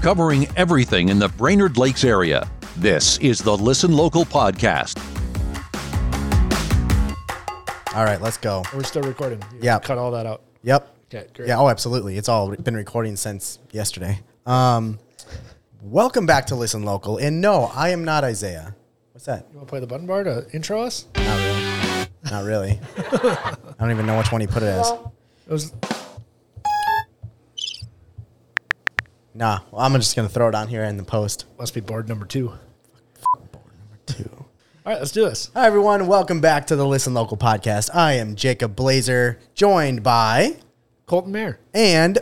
covering everything in the Brainerd Lakes area. This is the Listen Local podcast. All right, let's go. We're still recording. Yeah. Cut all that out. Yep. Okay, great. Yeah, oh, absolutely. It's all been recording since yesterday. Um, welcome back to Listen Local. And no, I am not Isaiah. What's that? You want to play the button bar to intro us? Not really. Not really. I don't even know which one he put it as. It was Nah, well, I'm just going to throw it on here in the post. must be board number two. board number Two. All right, let's do this. Hi, everyone. Welcome back to the Listen Local podcast. I am Jacob Blazer, joined by, Colton Mayer. and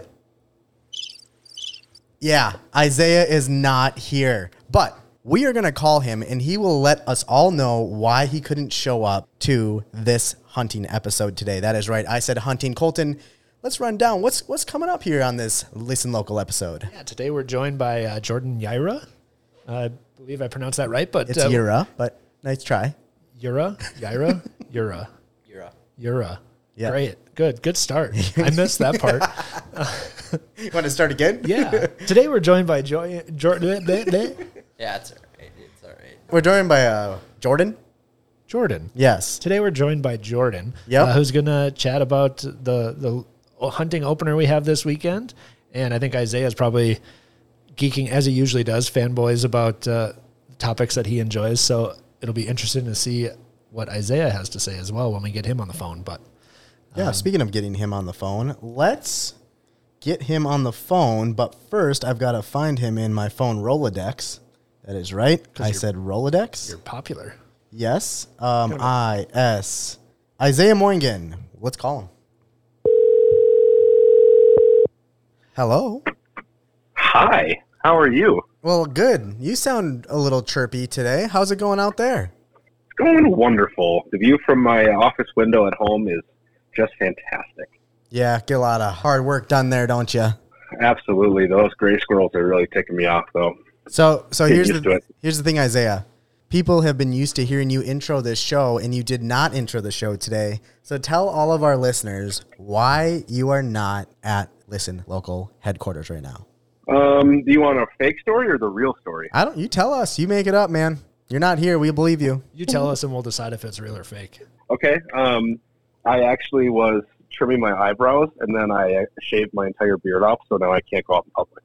yeah, Isaiah is not here, but we are going to call him and he will let us all know why he couldn't show up to this hunting episode today. That is right. I said hunting. Colton, let's run down what's what's coming up here on this Listen Local episode. Yeah, today we're joined by uh, Jordan Yaira. I believe I pronounced that right, but It's uh, Yura, but nice try. Yura, Yaira, Yura, Yura. Yura. Yeah. Great, good, good start. I missed that part. You want to start again? Yeah. Today we're joined by Joy, Jordan. Yeah, it's all right. It's all right. We're joined by uh, Jordan. Jordan. Yes. Today we're joined by Jordan, Yep. uh, who's gonna chat about the the hunting opener we have this weekend, and I think Isaiah is probably geeking as he usually does, fanboys about uh, topics that he enjoys. So it'll be interesting to see what Isaiah has to say as well when we get him on the phone. But Yeah, speaking of getting him on the phone, let's get him on the phone. But first, I've got to find him in my phone Rolodex. That is right. I said Rolodex. you're popular. Yes. Um, I S. Isaiah Moingen. Let's call him. Hello. Hi, how are you? Well, good. You sound a little chirpy today. How's it going out there? It's going wonderful. The view from my office window at home is just fantastic. Yeah, get a lot of hard work done there, don't you? Absolutely. Those gray squirrels are really ticking me off, though. So, so Get here's the here's the thing, Isaiah. People have been used to hearing you intro this show, and you did not intro the show today. So tell all of our listeners why you are not at Listen Local headquarters right now. Um, do you want a fake story or the real story? I don't. You tell us. You make it up, man. You're not here. We believe you. You tell us, and we'll decide if it's real or fake. Okay. Um, I actually was trimming my eyebrows, and then I uh, shaved my entire beard off, so now I can't go out in public.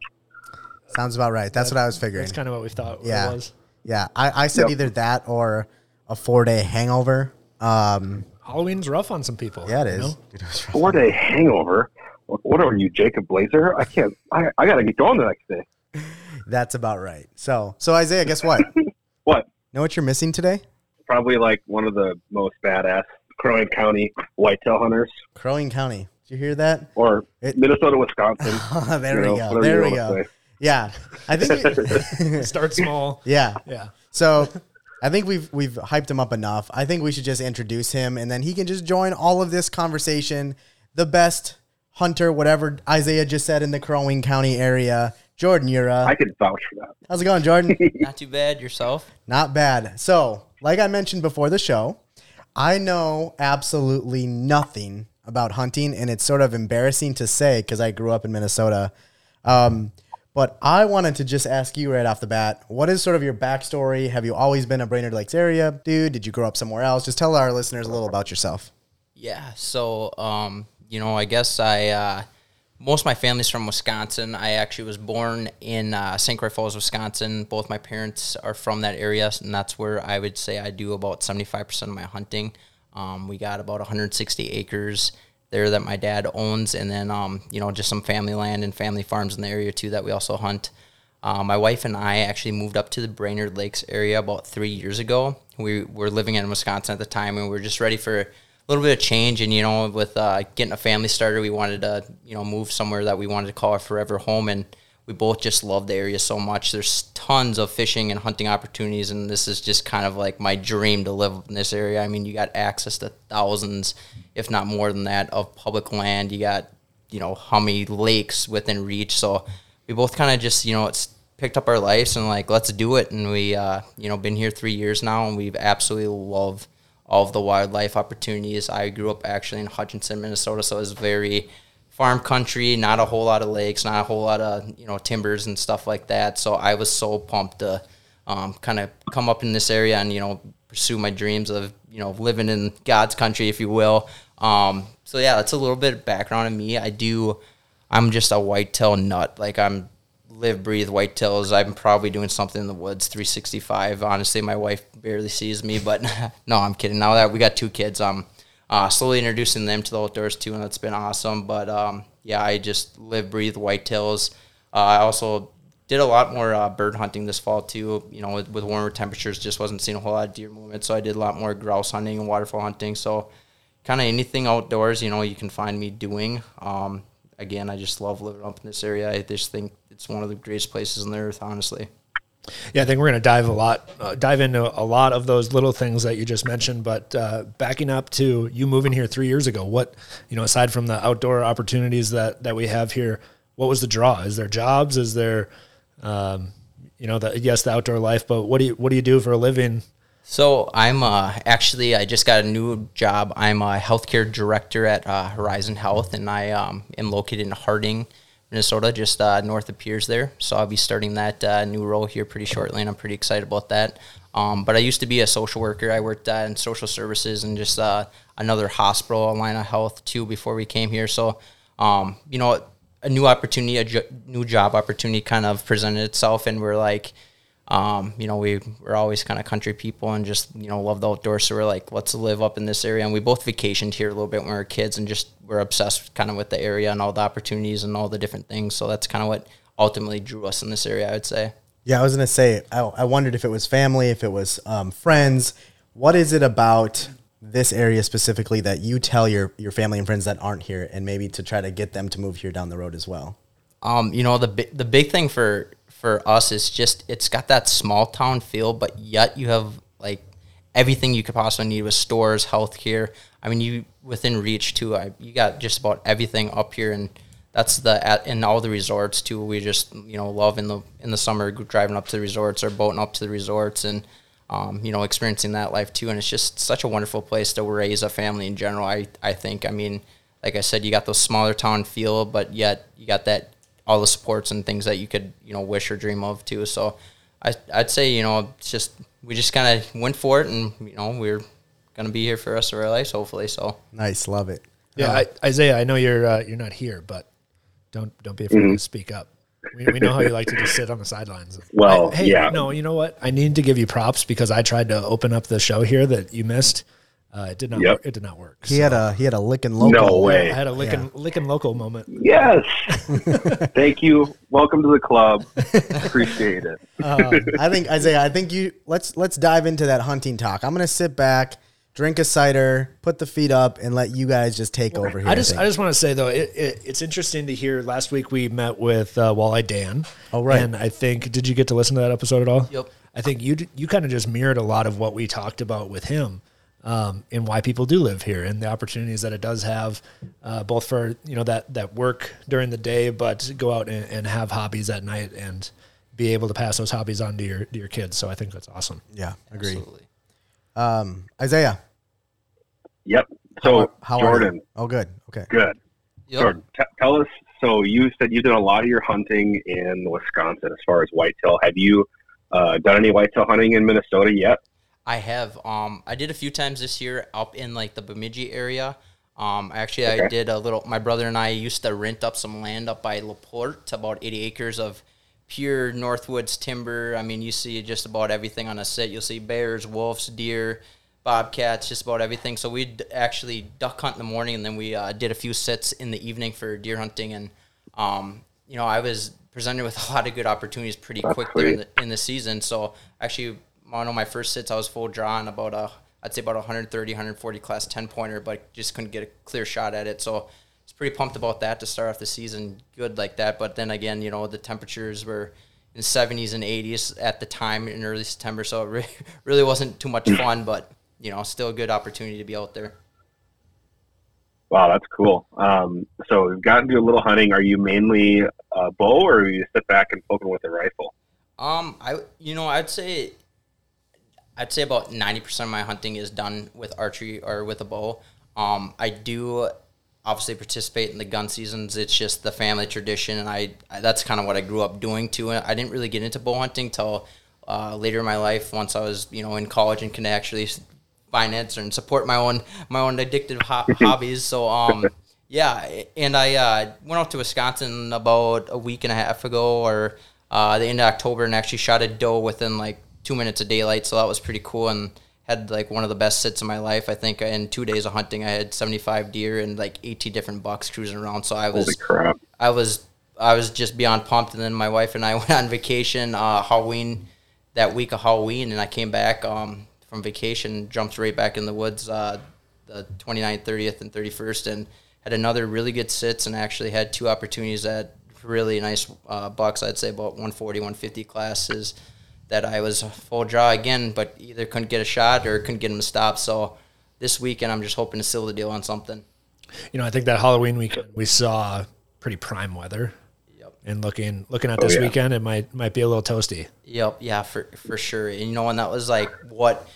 Sounds about right. That's what I was figuring. That's kind of what we thought Yeah. it was. Yeah, I, I said Yep. either that or a four day hangover. Um, Halloween's rough on some people. yeah, it is. you know? Dude, it. Four day hangover. What are you, Jacob Blazer? I can't. I, I got to get going the next day. That's about right. So, so Isaiah, guess what? What? know what you're missing today? Probably like one of the most badass Crow County whitetail hunters, Crow Wing County. Did you hear that? or It- Minnesota, Wisconsin. there you we know, go. There we go. say. Yeah, I think. Start small. yeah. Yeah. So, I think we've we've hyped him up enough. I think we should just introduce him, and then he can just join all of this conversation. The best hunter, whatever Isaiah just said in the Crow Wing County area, Jordan Ura. I can vouch for that. How's it going, Jordan? Not too bad yourself. Not bad. So, like I mentioned before the show, I know absolutely nothing about hunting, and it's sort of embarrassing to say because I grew up in Minnesota. Um, but I wanted to just ask you right off the bat what is sort of your backstory? Have you always been a Brainerd Lakes area dude? Did you grow up somewhere else? Just tell our listeners a little about yourself. Yeah. So, um, you know, I guess I uh, most of my family's from Wisconsin. I actually was born in uh, St. Croix Falls, Wisconsin. Both my parents are from that area, and that's where I would say I do about seventy five percent of my hunting. Um, we got about 160 acres there that my dad owns, and then um, you know just some family land and family farms in the area too that we also hunt. Uh, my wife and I actually moved up to the Brainerd Lakes area about three years ago. We were living in Wisconsin at the time, and we were just ready for a little bit of change. And you know, with uh, getting a family started, we wanted to you know move somewhere that we wanted to call our forever home. And we both just love the area so much. There's tons of fishing and hunting opportunities, and this is just kind of like my dream to live in this area. I mean, you got access to thousands, if not more than that, of public land. You got you know how many lakes within reach. So we both kind of just you know it's picked up our lives and like let's do it. And we uh, you know been here three years now, and we've absolutely loved all of the wildlife opportunities. I grew up actually in Hutchinson, Minnesota, so I was very farm country, not a whole lot of lakes, not a whole lot of you know timbers and stuff like that. So I was so pumped to um, kind of come up in this area and you know pursue my dreams of you know living in God's country, if you will. Um, so yeah, that's a little bit of background on me. I do. I'm just a whitetail nut. Like I'm live, breathe whitetails. I'm probably doing something in the woods 365. Honestly, my wife barely sees me, but no, I'm kidding. Now that we got two kids, I'm uh, slowly introducing them to the outdoors too, and that's been awesome. But um, yeah, I just live, breathe whitetails. Uh, I also did a lot more uh, bird hunting this fall too. You know, with, with, warmer temperatures, just wasn't seeing a whole lot of deer movement, so I did a lot more grouse hunting and waterfowl hunting. So, kind of anything outdoors, you know, you can find me doing. Um, again, I just love living up in this area. I just think it's one of the greatest places on the earth, honestly. Yeah, I think we're going to dive a lot, uh, dive into a lot of those little things that you just mentioned. But uh, backing up to you moving here three years ago, what you know, aside from the outdoor opportunities that that we have here, what was the draw? Is there jobs? Is there, um, you know, the yes, the outdoor life, but what do you what do you do for a living? So I'm uh, actually I just got a new job. I'm a healthcare director at uh, Horizon Health, and I um, am located in Harding. Minnesota, just uh, north of Pierz there. So I'll be starting that uh, new role here pretty shortly, and I'm pretty excited about that. Um, but I used to be a social worker. I worked uh, in social services and just uh, another hospital, Allina Health too, before we came here. So, um, you know, a new opportunity, a jo- new job opportunity kind of presented itself, and we're like, um, you know, we were always kind of country people and just, you know, love the outdoors. So we're like, let's live up in this area. And we both vacationed here a little bit when we were kids and just we're obsessed kind of with the area and all the opportunities and all the different things. So that's kind of what ultimately drew us in this area, I would say. Yeah, I was going to say, I, I, wondered if it was family, if it was um, friends. What is it about this area specifically that you tell your, your family and friends that aren't here and maybe to try to get them to move here down the road as well? Um, you know, the, the big thing for for us is just it's got that small town feel, but yet you have like everything you could possibly need with stores, healthcare. I mean, you within reach too. I, you got just about everything up here, and that's the at in all the resorts too. We just you know love in the in the summer driving up to the resorts or boating up to the resorts and. Um, you know, experiencing that life too, and it's just such a wonderful place to raise a family in general. I, I think. I mean, like I said, you got those smaller town feel, but yet you got that all the supports and things that you could you know wish or dream of too. So I I'd say you know it's just we just kind of went for it and you know we're gonna be here for the rest of our lives hopefully. So nice, love it. Yeah, uh, I, Isaiah, I know you're uh, you're not here, but don't don't be afraid mm-hmm. to speak up. We, we know how you like to just sit on the sidelines. Well, I, hey, yeah. No, you know what? I need to give you props because I tried to open up the show here that you missed uh, it did not. Yep. Work. It did not work. He so. had a he had a licking local. No way. I had a licking yeah. licking local moment. Yes. Thank you. Welcome to the club. Appreciate it. Um, I think Isaiah. I think you let's let's dive into that hunting talk. I'm gonna sit back, drink a cider, put the feet up, and let you guys just take over here. I just I, I just want to say though, it, it, it's interesting to hear. Last week we met with uh, Walleye Dan. Oh right. And I think did you get to listen to that episode at all? Yep. I think you you kind of just mirrored a lot of what we talked about with him um, and why people do live here and the opportunities that it does have, uh, both for you know that that work during the day, but go out and, and, have hobbies at night and be able to pass those hobbies on to your to your kids. So I think that's awesome. Yeah, agree. Um, Isaiah. Yep. So how, how Jordan. Oh, good. Okay. Good. Yep. Jordan, t- tell us. So you said you did a lot of your hunting in Wisconsin as far as whitetail. Have you uh, done any whitetail hunting in Minnesota yet? I have. Um, I did a few times this year up in like the Bemidji area. Um, actually, okay. I did a little. My brother and I used to rent up some land up by Laporte, about 80 acres of pure Northwoods timber. I mean, you see just about everything on a set. You'll see bears, wolves, deer, bobcats, just about everything. So we'd actually duck hunt in the morning, and then we uh, did a few sits in the evening for deer hunting. And um, you know, I was presented with a lot of good opportunities pretty That's quick in the, in the season. So actually one of my first sits, I was full draw on about a, I'd say about 130, 140 class 10 pointer, but just couldn't get a clear shot at it. So I was pretty pumped about that to start off the season good like that. But then again, you know, the temperatures were in 70s and 80s at the time in early September. So it really, really wasn't too much fun, but, you know, still a good opportunity to be out there. Wow, that's cool. Um, so we've gotten to do a little hunting. Are you mainly a bow, or you sit back and poking with a rifle? Um, I you know I'd say I'd say about 90% of my hunting is done with archery or with a bow. Um, I do obviously participate in the gun seasons. It's just the family tradition, and I, I that's kind of what I grew up doing too. I didn't really get into bow hunting till uh, later in my life. Once I was you know in college and can actually finance and support my own my own addictive ho- hobbies. So um yeah, and I uh, went off to Wisconsin about a week and a half ago, or uh, the end of October, and actually shot a doe within like two minutes of daylight. So that was pretty cool, and had like one of the best sits of my life. I think in two days of hunting, I had 75 deer and like 18 different bucks cruising around. So I was, I was, I was just beyond pumped. And then my wife and I went on vacation, uh, Halloween, that week of Halloween, and I came back um, from vacation, jumped right back in the woods, uh, the 29th, 30th, and 31st, and had another really good sits, and actually had two opportunities at really nice uh, bucks. I'd say about 140, 150 classes that I was full draw again, but either couldn't get a shot or couldn't get him to stop. So this weekend, I'm just hoping to seal the deal on something. You know, I think that Halloween weekend we saw pretty prime weather. Yep. And looking looking at this yeah. weekend, it might might be a little toasty. Yep. Yeah, for for sure. And you know, and that was like what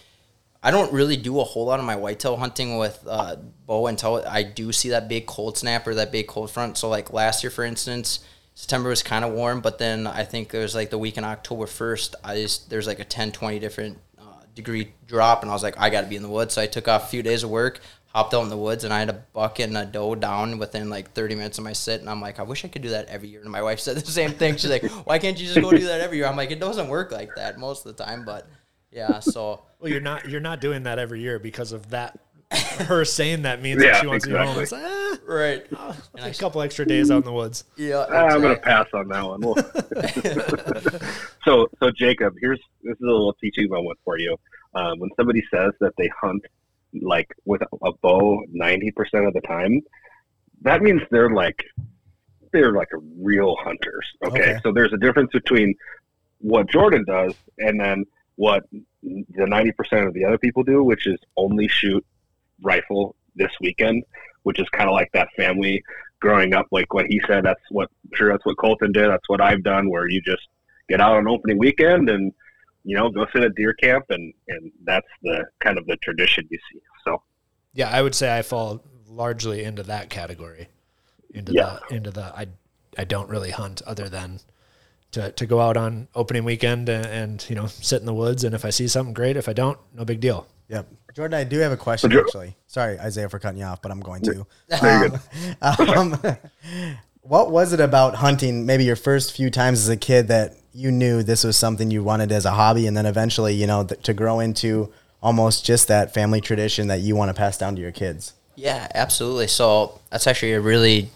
I don't really do a whole lot of my whitetail hunting with uh, bow until I do see that big cold snap or that big cold front. So like last year, for instance, September was kind of warm, but then I think it was like the week in October 1st, I just, there's like a 10, 20 different uh, degree drop, and I was like, I got to be in the woods. So I took off a few days of work, hopped out in the woods, and I had a buck and a doe down within like 30 minutes of my sit. And I'm like, I wish I could do that every year. And my wife said the same thing. She's like, Why can't you just go do that every year? I'm like, It doesn't work like that most of the time, but yeah, so. Well, you're not you're not doing that every year because of that. Her saying that means Yeah, that she wants to go home. It's like, ah, Right. I'll take a couple extra days out in the woods. Yeah. Ah, I'm going to pass on that one. We'll- so, so Jacob, here's this is a little teaching moment for you. Um, when somebody says that they hunt like with a bow 90% of the time, that means they're like they're like real hunters. Okay? Okay. so there's a difference between what Jordan does and then what the 90% of the other people do, which is only shoot rifle this weekend, which is kind of like that family growing up. Like what he said, that's what I'm sure that's what Colton did. That's what I've done, where you just get out on opening weekend and you know go sit at deer camp, and and that's the kind of the tradition you see. So Yeah, I would say I fall largely into that category. Into Yeah. the into the I I don't really hunt other than to, to go out on opening weekend and, and you know sit in the woods and if I see something great, if I don't, no big deal. Yep. Jordan, I do have a question Jo- actually. Sorry, Isaiah, for cutting you off, but I'm going to. Very good. Um, um, what was it about hunting, maybe your first few times as a kid, that you knew this was something you wanted as a hobby, and then eventually, you know, th- to grow into almost just that family tradition that you want to pass down to your kids? Yeah, absolutely. So that's actually a really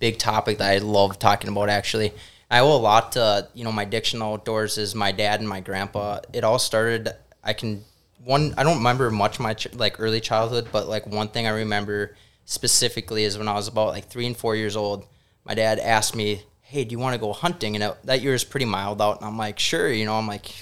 big topic that I love talking about. Actually, I owe a lot to you know my addiction outdoors is my dad and my grandpa. It all started. I can one. I don't remember much my ch- like early childhood, but like one thing I remember specifically is when I was about like three and four years old. My dad asked me, "Hey, do you want to go hunting?" And it, that year is pretty mild out, and I'm like, "Sure." You know, I'm like,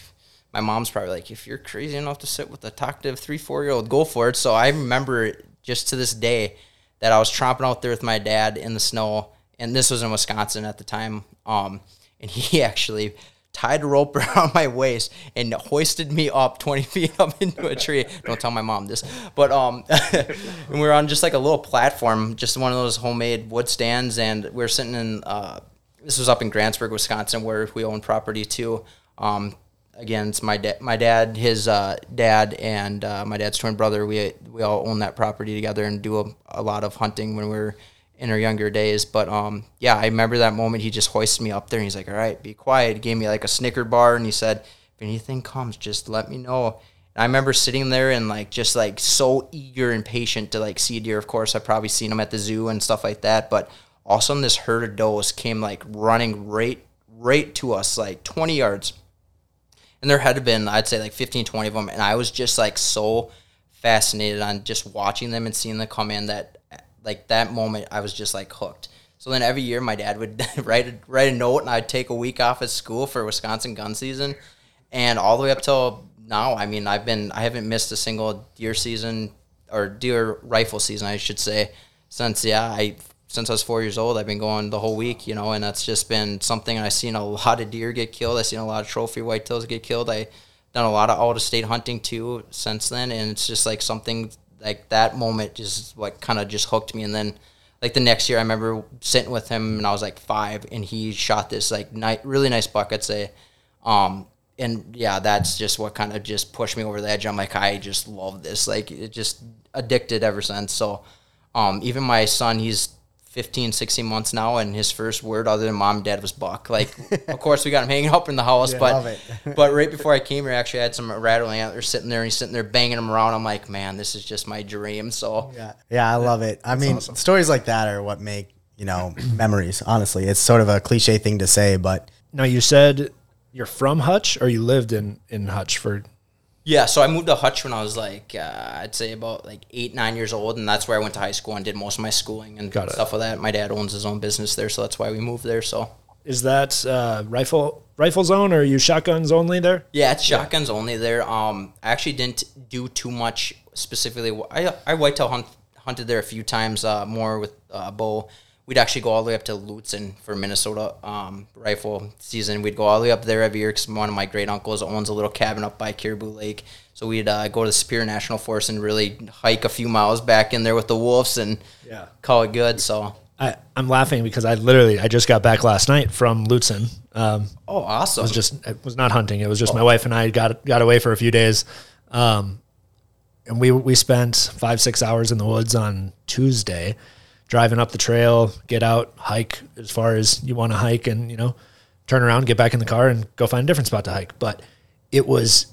my mom's probably like, if you're crazy enough to sit with a talkative three, four year old, go for it. So I remember just to this day that I was tromping out there with my dad in the snow, and this was in Wisconsin at the time. Um, and he actually tied a rope around my waist and hoisted me up 20 feet up into a tree. Don't tell my mom this, but um, and we were on just like a little platform, just one of those homemade wood stands, and we were sitting in. Uh, this was up in Grantsburg, Wisconsin, where we own property too. Um, again, it's my dad, my dad, his uh, dad, and uh, my dad's twin brother. We we all own that property together and do a, a lot of hunting when we were in her younger days. But um, yeah, I remember that moment. He just hoisted me up there and he's like, "All right, be quiet." He gave me like a Snicker bar and he said, "If anything comes, just let me know." And I remember sitting there and like just like so eager and patient to like see a deer. Of course, I've probably seen them at the zoo and stuff like that, but all of a sudden this herd of does came like running right right to us like 20 yards and there had been i'd say like 15 20 of them and i was just like so fascinated on just watching them and seeing them come in that like that moment i was just like hooked so then every year my dad would write a, write a note and i'd take a week off at school for wisconsin gun season and all the way up till now i mean i've been i haven't missed a single deer season or deer rifle season i should say since yeah i since I was four years old, I've been going the whole week, you know, and that's just been something. I've seen a lot of deer get killed. I've seen a lot of trophy whitetails get killed. I done a lot of out of state hunting too since then, and it's just like something like that moment just what kind of just hooked me. And then like the next year, I remember sitting with him and I was like five, and he shot this like ni- really nice buck. I'd say, um, and yeah, that's just what kind of just pushed me over the edge. I'm like, I just love this. Like, it just addicted ever since. So, um, even my son, he's 15, 16 months now, and his first word other than mom and dad was buck. Like, of course, we got him hanging up in the house, love but but right before I came here, actually, I had some rattling antlers sitting there, and he's sitting there banging them around. I'm like, man, this is just my dream. So, Yeah, yeah, I love it. I mean, stories like that are what make you know memories. Honestly, it's sort of a cliche thing to say, but Now you said you're from Hutch, or you lived in in Hutch for. Yeah, so I moved to Hutch when I was like, uh, I'd say about like eight, nine years old, and that's where I went to high school and did most of my schooling and Got it. stuff like that. My dad owns his own business there, so that's why we moved there. So Is that uh, rifle rifle zone, or are you shotguns only there? yeah, it's shotguns only there. Um, I actually didn't do too much specifically. I I whitetail hunt, hunted there a few times, uh, more with uh, bow. We'd actually go all the way up to Lutsen for Minnesota um, rifle season. We'd go all the way up there every year because one of my great uncles owns a little cabin up by Caribou Lake. So we'd uh, go to the Superior National Forest and really hike a few miles back in there with the wolves and Yeah. call it good. So I, I'm laughing because I literally I just got back last night from Lutsen. Um, oh, awesome! it was just it was not hunting. It was just my wife and I got got away for a few days, um, and we we spent five six hours in the woods on Tuesday, driving up the trail, get out, hike as far as you want to hike, and you know, turn around, get back in the car, and go find a different spot to hike. But it was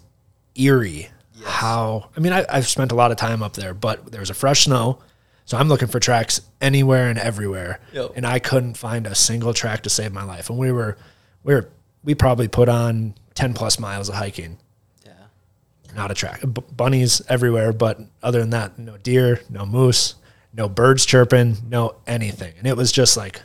eerie how I mean I, I've spent a lot of time up there, but there was a fresh snow. So I'm looking for tracks anywhere and everywhere, Yep. and I couldn't find a single track to save my life. And we were, we were, we probably put on ten plus miles of hiking, yeah. not a track. B- bunnies everywhere, but other than that, no deer, no moose, no birds chirping, no anything. And it was just like,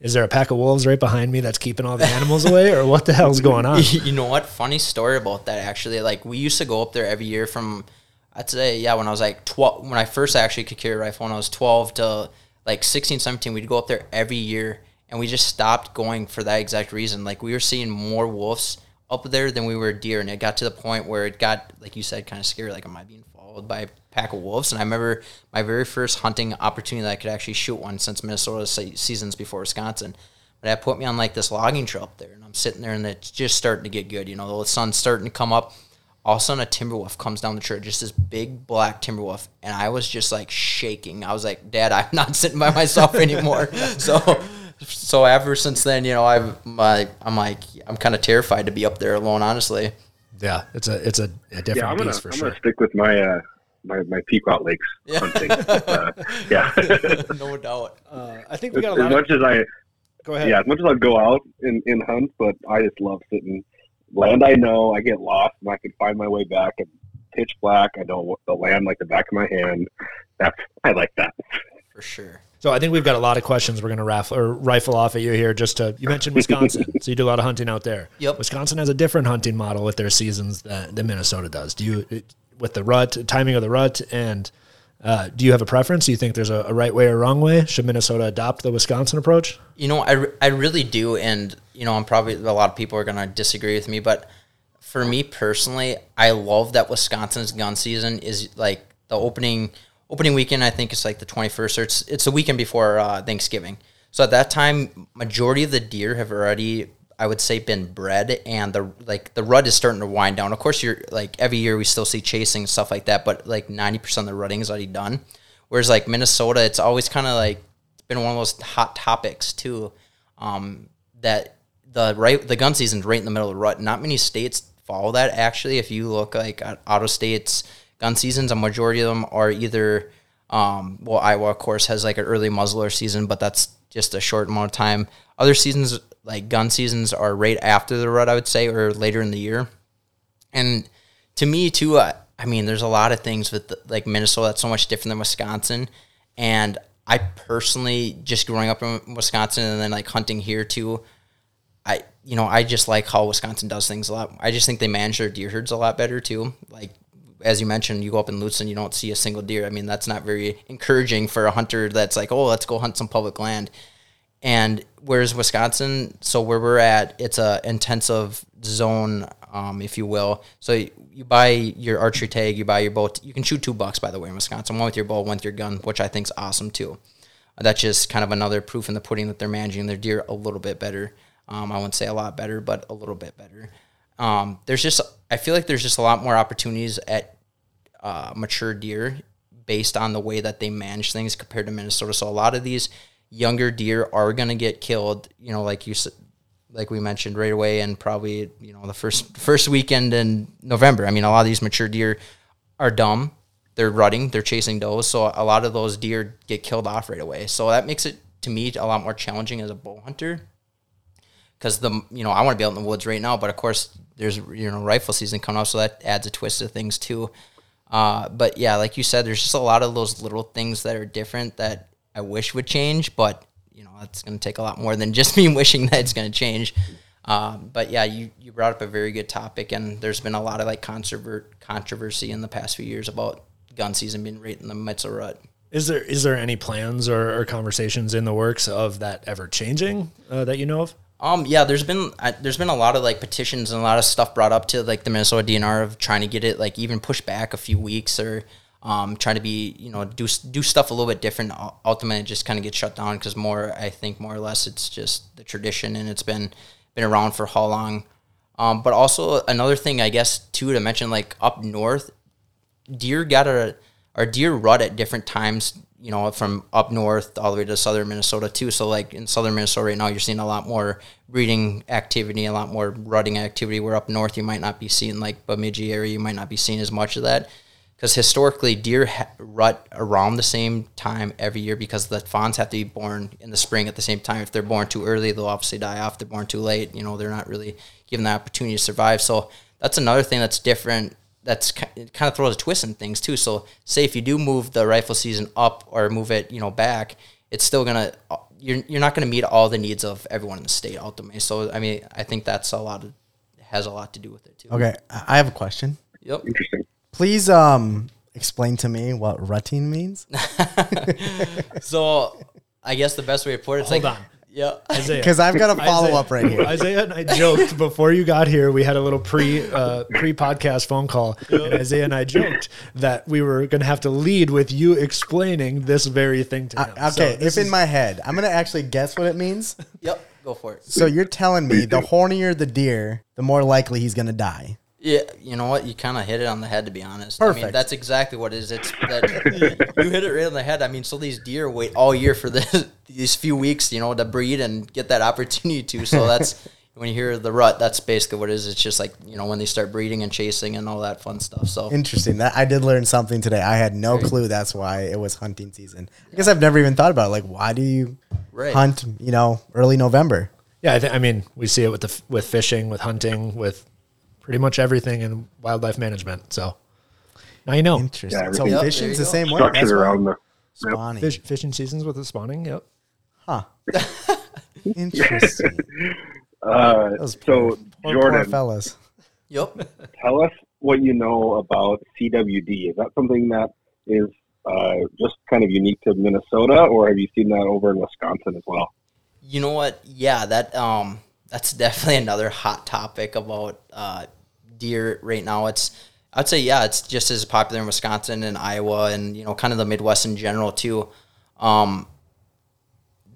is there a pack of wolves right behind me that's keeping all the animals away, or what the hell's going on? you know what? Funny story about that actually. Like we used to go up there every year from I'd say yeah, when I was like 12 when I first actually could carry a rifle when I was 12 to like 16, 17, we'd go up there every year and we just stopped going for that exact reason. Like we were seeing more wolves up there than we were deer and it got to the point where it got like you said kind of scary like am I being followed by pack of wolves? And I remember my very first hunting opportunity that I could actually shoot one since Minnesota seasons before Wisconsin. But that put me on like this logging trail up there, and I'm sitting there, and it's just starting to get good. You know, the sun's starting to come up. All of a sudden, a timber wolf comes down the trail, just this big black timber wolf, and I was just like shaking. I was like, "Dad, I'm not sitting by myself anymore." so, so ever since then, you know, I've my I'm like I'm kind of terrified to be up there alone, honestly. Yeah, it's a it's a, a different Yeah, I'm gonna beast for I'm sure. gonna stick with my uh my my Pequot Lakes hunting. uh, yeah. no doubt. Uh, I think we got as a lot. Of, much as I go ahead. yeah, as much as I go out and, and hunt, but I just love sitting land I know. I get lost and I can find my way back and pitch black. I know the land like the back of my hand. That's I like that. For sure. So I think we've got a lot of questions we're going to raffle or rifle off at you here. Just to you mentioned Wisconsin, so you do a lot of hunting out there. Yep. Wisconsin has a different hunting model with their seasons than, than Minnesota does. Do you it- with the rut timing of the rut and uh, do you have a preference? Do you think there's a, a right way or wrong way? Should Minnesota adopt the Wisconsin approach? You know, I, I really do, and you know, I'm probably a lot of people are gonna disagree with me, but for me personally, I love that Wisconsin's gun season is like the opening opening weekend. I think it's like the 21st, or it's it's the weekend before uh, Thanksgiving. So at that time, majority of the deer have already, I would say, been bred, and the like the rut is starting to wind down. Of course, you're like every year we still see chasing stuff like that, but like 90% of the rutting is already done. Whereas like Minnesota, it's always kind of like it's been one of those hot topics too. Um, that the right the gun season's right in the middle of the rut. Not many states follow that actually. If you look like at auto states gun seasons, a majority of them are either um, well Iowa of course has like an early muzzler season, but that's just a short amount of time. Other seasons like gun seasons are right after the rut, I would say, or later in the year. And to me too, uh, I mean, there's a lot of things with like Minnesota that's so much different than Wisconsin. And I personally, just growing up in Wisconsin and then like hunting here too, I you know I just like how Wisconsin does things a lot. I just think they manage their deer herds a lot better too. Like as you mentioned, you go up in Lutsen you don't see a single deer. I mean, that's not very encouraging for a hunter that's like, oh, let's go hunt some public land. And whereas Wisconsin, so where we're at, it's a intensive zone, um, if you will. So you, you buy your archery tag, you buy your bow. You can shoot two bucks, by the way, in Wisconsin. One with your bow, one with your gun, which I think is awesome too. that's just kind of another proof in the pudding that they're managing their deer a little bit better. Um, I wouldn't say a lot better, but a little bit better. Um, there's just I feel like there's just a lot more opportunities at uh, mature deer based on the way that they manage things compared to Minnesota. So a lot of these younger deer are going to get killed. You know, like you like we mentioned right away, and probably you know the first first weekend in November. I mean, a lot of these mature deer are dumb. They're rutting. They're chasing does. So a lot of those deer get killed off right away. So that makes it to me a lot more challenging as a bow hunter. Because the you know I want to be out in the woods right now, but of course there's you know rifle season coming up, so that adds a twist to things too. Uh, but yeah, like you said, there's just a lot of those little things that are different that I wish would change, but you know, it's going to take a lot more than just me wishing that it's going to change. Um, but yeah, you, you brought up a very good topic, and there's been a lot of like controver- controversy in the past few years about gun season being right in the midst of rut. Is there is there any plans or, or conversations in the works of that ever changing uh, that you know of? Um, yeah, there's been uh, there's been a lot of like petitions and a lot of stuff brought up to like the Minnesota DNR of trying to get it like even pushed back a few weeks or um, trying to be you know do do stuff a little bit different. Ultimately, just kind of gets shut down because more I think more or less it's just the tradition and it's been been around for how long. Um, but also another thing I guess too to mention like up north, deer got a our deer rut at different times you know, from up north all the way to southern Minnesota too. So like in southern Minnesota right now, you're seeing a lot more breeding activity, a lot more rutting activity. Where up north, you might not be seeing like Bemidji area, you might not be seeing as much of that. Because historically, deer ha- rut around the same time every year because the fawns have to be born in the spring at the same time. If they're born too early, they'll obviously die off. If they're born too late, you know, they're not really given the opportunity to survive. So that's another thing that's different that's it kind of throws a twist in things too. So say if you do move the rifle season up or move it, you know, back, it's still gonna uh, you're you're not gonna meet all the needs of everyone in the state ultimately. So I mean, I think that's a lot of has a lot to do with it too. Okay, I have a question. Yep. Interesting. Please um explain to me what rutting means. so I guess the best way to put it, it's Hold like, on. Yeah. Isaiah. Because I've got a follow Isaiah- up right here. Isaiah and I joked before you got here. We had a little pre uh, pre podcast phone call, and Isaiah and I joked that we were going to have to lead with you explaining this very thing to him. Uh, So okay, this if in is- my head, I'm gonna actually guess what it means. Yep. Go for it. So you're telling me the hornier the deer, the more likely he's gonna die. Yeah, you know what? You kind of hit it on the head, to be honest. I Perfect. mean, that's exactly what it is. It's that you hit it right on the head. I mean, so these deer wait all year for this, these few weeks, you know, to breed and get that opportunity to. So that's when you hear the rut. That's basically what it is. It's just like you know when they start breeding and chasing and all that fun stuff. So Interesting. That I did learn something today. I had no clue that's why it was hunting season. I guess I've never even thought about it. Like, why do you Right. hunt? You know, early November. yeah, I, th- I mean, we see it with the f- with fishing, with hunting, with pretty much everything in wildlife management. So now you know. Interesting. Yeah, so Yep, fishing's the you same way. Structured That's around the. spawning. Fish, fishing seasons with the spawning. Yep. Huh. Interesting. Uh, Those so poor, poor, Jordan, poor fellas. yep. tell us what you know about CWD. Is that something that is uh, just kind of unique to Minnesota, or have you seen that over in Wisconsin as well? You know what? Yeah, that um, that's definitely another hot topic about uh, deer right now. It's I'd say yeah, it's just as popular in Wisconsin and Iowa and you know kind of the Midwest in general too. Um,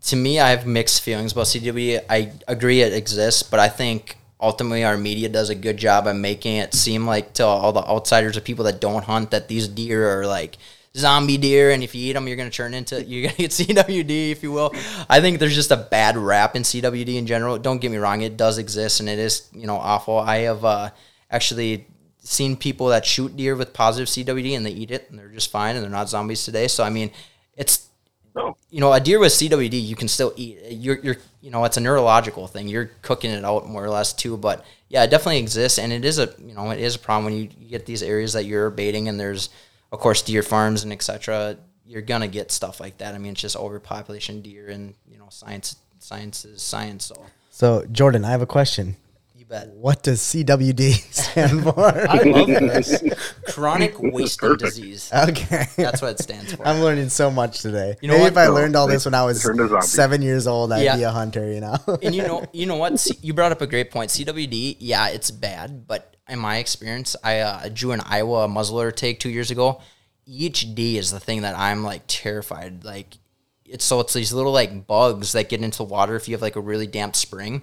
to me, I have mixed feelings about CWD. I agree it exists, but I think ultimately our media does a good job of making it seem like to all the outsiders or people that don't hunt that these deer are like zombie deer, and if you eat them, you're going to turn into you're going to get CWD, if you will. I think there's just a bad rap in CWD in general. Don't get me wrong; it does exist, and it is you know awful. I have uh, actually seen people that shoot deer with positive CWD and they eat it and they're just fine and they're not zombies today. So I mean, it's No. you know, a deer with CWD you can still eat. You're, you're, you know, it's a neurological thing. You're cooking it out more or less too. But yeah, it definitely exists, and it is a, you know, it is a problem when you, you get these areas that you're baiting, and there's, of course, deer farms and etc. You're gonna get stuff like that. I mean, it's just overpopulation deer, and you know, science, science is science. So So, Jordan, I have a question. You bet. What does CWD stand for? I love this. Chronic wasting perfect. disease. okay. That's what it stands for. I'm learning so much today. You know Maybe what? if I No, learned all they- this when I was turned to zombies. seven years old, I'd Yeah. be a hunter, you know? and you know, you know what? C- you brought up a great point. CWD, yeah, it's bad, but in my experience, I uh, drew an Iowa muzzleloader take two years ago. EHD is the thing that I'm like terrified. Like, it's so it's these little like bugs that get into the water if you have like a really damp spring,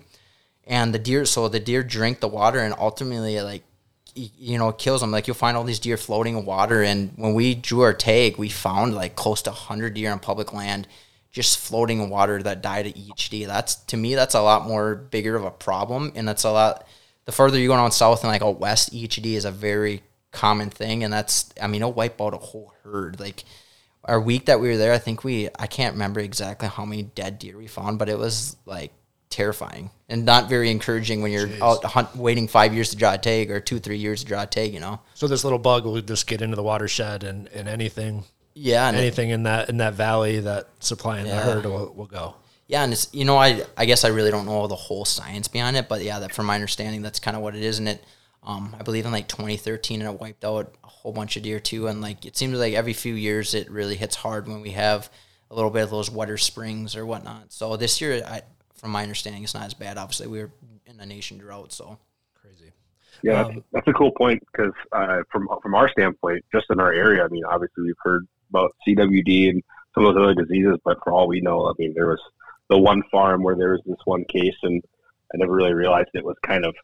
and the deer. So the deer drink the water and ultimately like you know, kills them. Like you'll find all these deer floating in water. And when we drew our tag, we found like close to 100 deer on public land just floating in water that died at EHD. That's to me, that's a lot more bigger of a problem. And that's a lot, the further you go down south and like out west, EHD is a very common thing. And that's, I mean, it'll wipe out a whole herd. Like our week that we were there, I think we, I can't remember exactly how many dead deer we found, but it was like terrifying and not very encouraging when you're Jeez. out hunt, waiting five years to draw a tag or two, three years to draw a tag, you know? So this little bug will just get into the watershed and, and anything. Yeah. anything it, in that, in that valley that supplying yeah. the herd will, will go. Yeah. And it's, you know, I, I guess I really don't know the whole science behind it, but yeah, that from my understanding, that's kind of what it is. And it, um, I believe in like 2013 and it wiped out a whole bunch of deer too. And like, it seems like every few years it really hits hard when we have a little bit of those wetter springs or whatnot. So this year, I, from my understanding, it's not as bad. Obviously, we were in a nation drought, so crazy. Yeah, um, that's, that's, a cool point because uh, from from our standpoint, just in our area, I mean, obviously we've heard about CWD and some of those other diseases, but for all we know, I mean, there was the one farm where there was this one case, and I never really realized it was kind of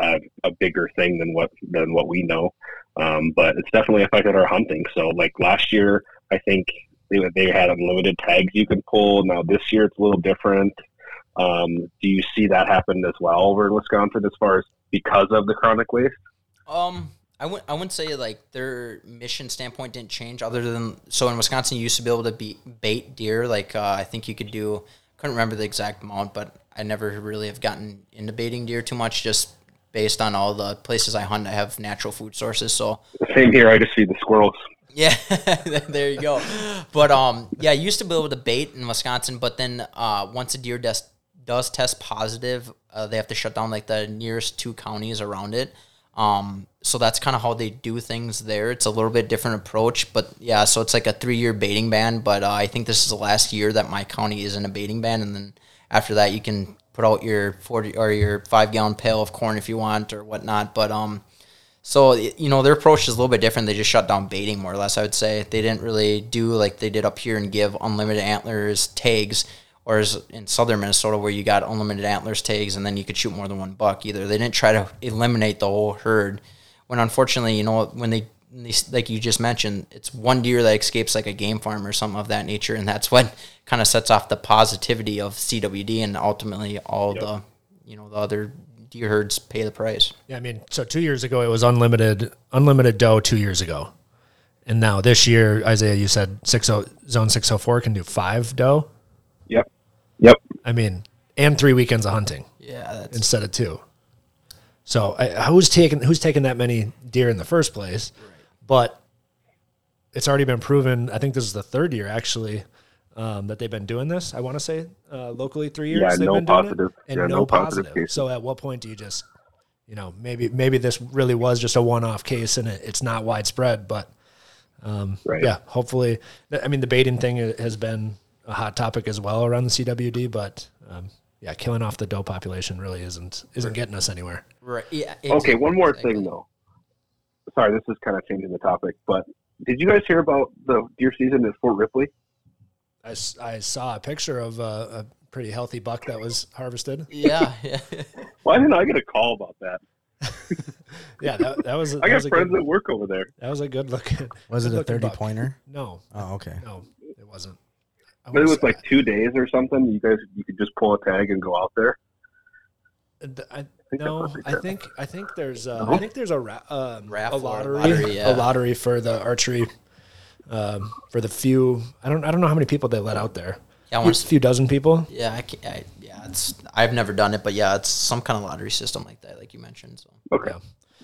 uh, a bigger thing than what than what we know. Um, but it's definitely affected our hunting. So, like last year, I think they they had unlimited tags you could pull. Now this year, it's a little different. Um, do you see that happen as well over in Wisconsin as far as because of the chronic waste? Um, I wouldn't, I wouldn't say like their mission standpoint didn't change other than so in Wisconsin you used to be able to be bait deer like uh, I think you could do couldn't remember the exact amount but I never really have gotten into baiting deer too much just based on all the places I hunt I have natural food sources so. Same here I just feed the squirrels. Yeah there you go. But um yeah I used to be able to bait in Wisconsin but then uh, once a deer does does test positive, uh, they have to shut down like the nearest two counties around it. Um, so that's kind of how they do things there. It's a little bit different approach, but yeah, so it's like a three year baiting ban. But uh, I think this is the last year that my county is in a baiting ban, and then after that, you can put out your forty or your five gallon pail of corn if you want or whatnot. But um, so you know their approach is a little bit different. They just shut down baiting more or less. I would say they didn't really do like they did up here and give unlimited antlers tags or as in southern Minnesota where you got unlimited antlers tags and then you could shoot more than one buck either. They didn't try to eliminate the whole herd. When unfortunately, you know, when they, they like you just mentioned, it's one deer that escapes like a game farm or something of that nature, and that's what kind of sets off the positivity of CWD and ultimately all yep. the you know the other deer herds pay the price. Yeah, I mean, so two years ago it was unlimited unlimited doe. Two years ago, and now this year, Isaiah, you said six oh zone six oh four can do five doe. Yep. Yep. I mean, and three weekends of hunting. Yeah. instead of two. So I, who's taking who's taking that many deer in the first place? Right. But it's already been proven. I think this is the third year actually um, that they've been doing this. I want to say uh, locally three years. Yeah, they've no been positive. Doing it, and yeah, no, no positive. positive so at what point do you just, you know, maybe maybe this really was just a one-off case and it, it's not widespread, but um, right. yeah, hopefully. I mean, the baiting thing has been a hot topic as well around the CWD, but um, yeah, killing off the doe population really isn't isn't getting us anywhere. Right. Yeah. Exactly. Okay. One more thing though. Sorry, this is kind of changing the topic, but did you guys hear about the deer season at Fort Ripley? I, I saw a picture of a, a pretty healthy buck that was harvested. Yeah. yeah. Why didn't I get a call about that? yeah, that, that was. That I got friends good, that work over there. That was a good looking. Was it a thirty buck. pointer? No. Oh, okay. No, it wasn't. But it was like two days or something. You guys, you could just pull a tag and go out there. I, I no, I think I think there's uh, I think there's a ra- um, a lottery, lottery yeah. a lottery for the archery um, for the few. I don't I don't know how many people they let out there. Yeah, a few dozen people. Yeah, I, I, yeah, it's I've never done it, but yeah, it's some kind of lottery system like that, like you mentioned. So okay. Yeah.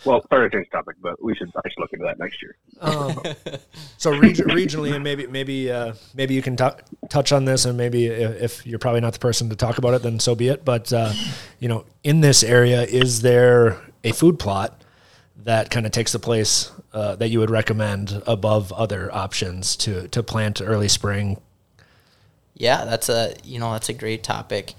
Well, sorry to change topic, but we should I should look into that next year. Um, so reg- regionally, and maybe maybe uh, maybe you can t- touch on this, and maybe if, if, you're probably not the person to talk about it, then so be it. But uh, you know, in this area, is there a food plot that kind of takes the place uh, that you would recommend above other options to to plant early spring? Yeah, that's a you know that's a great topic.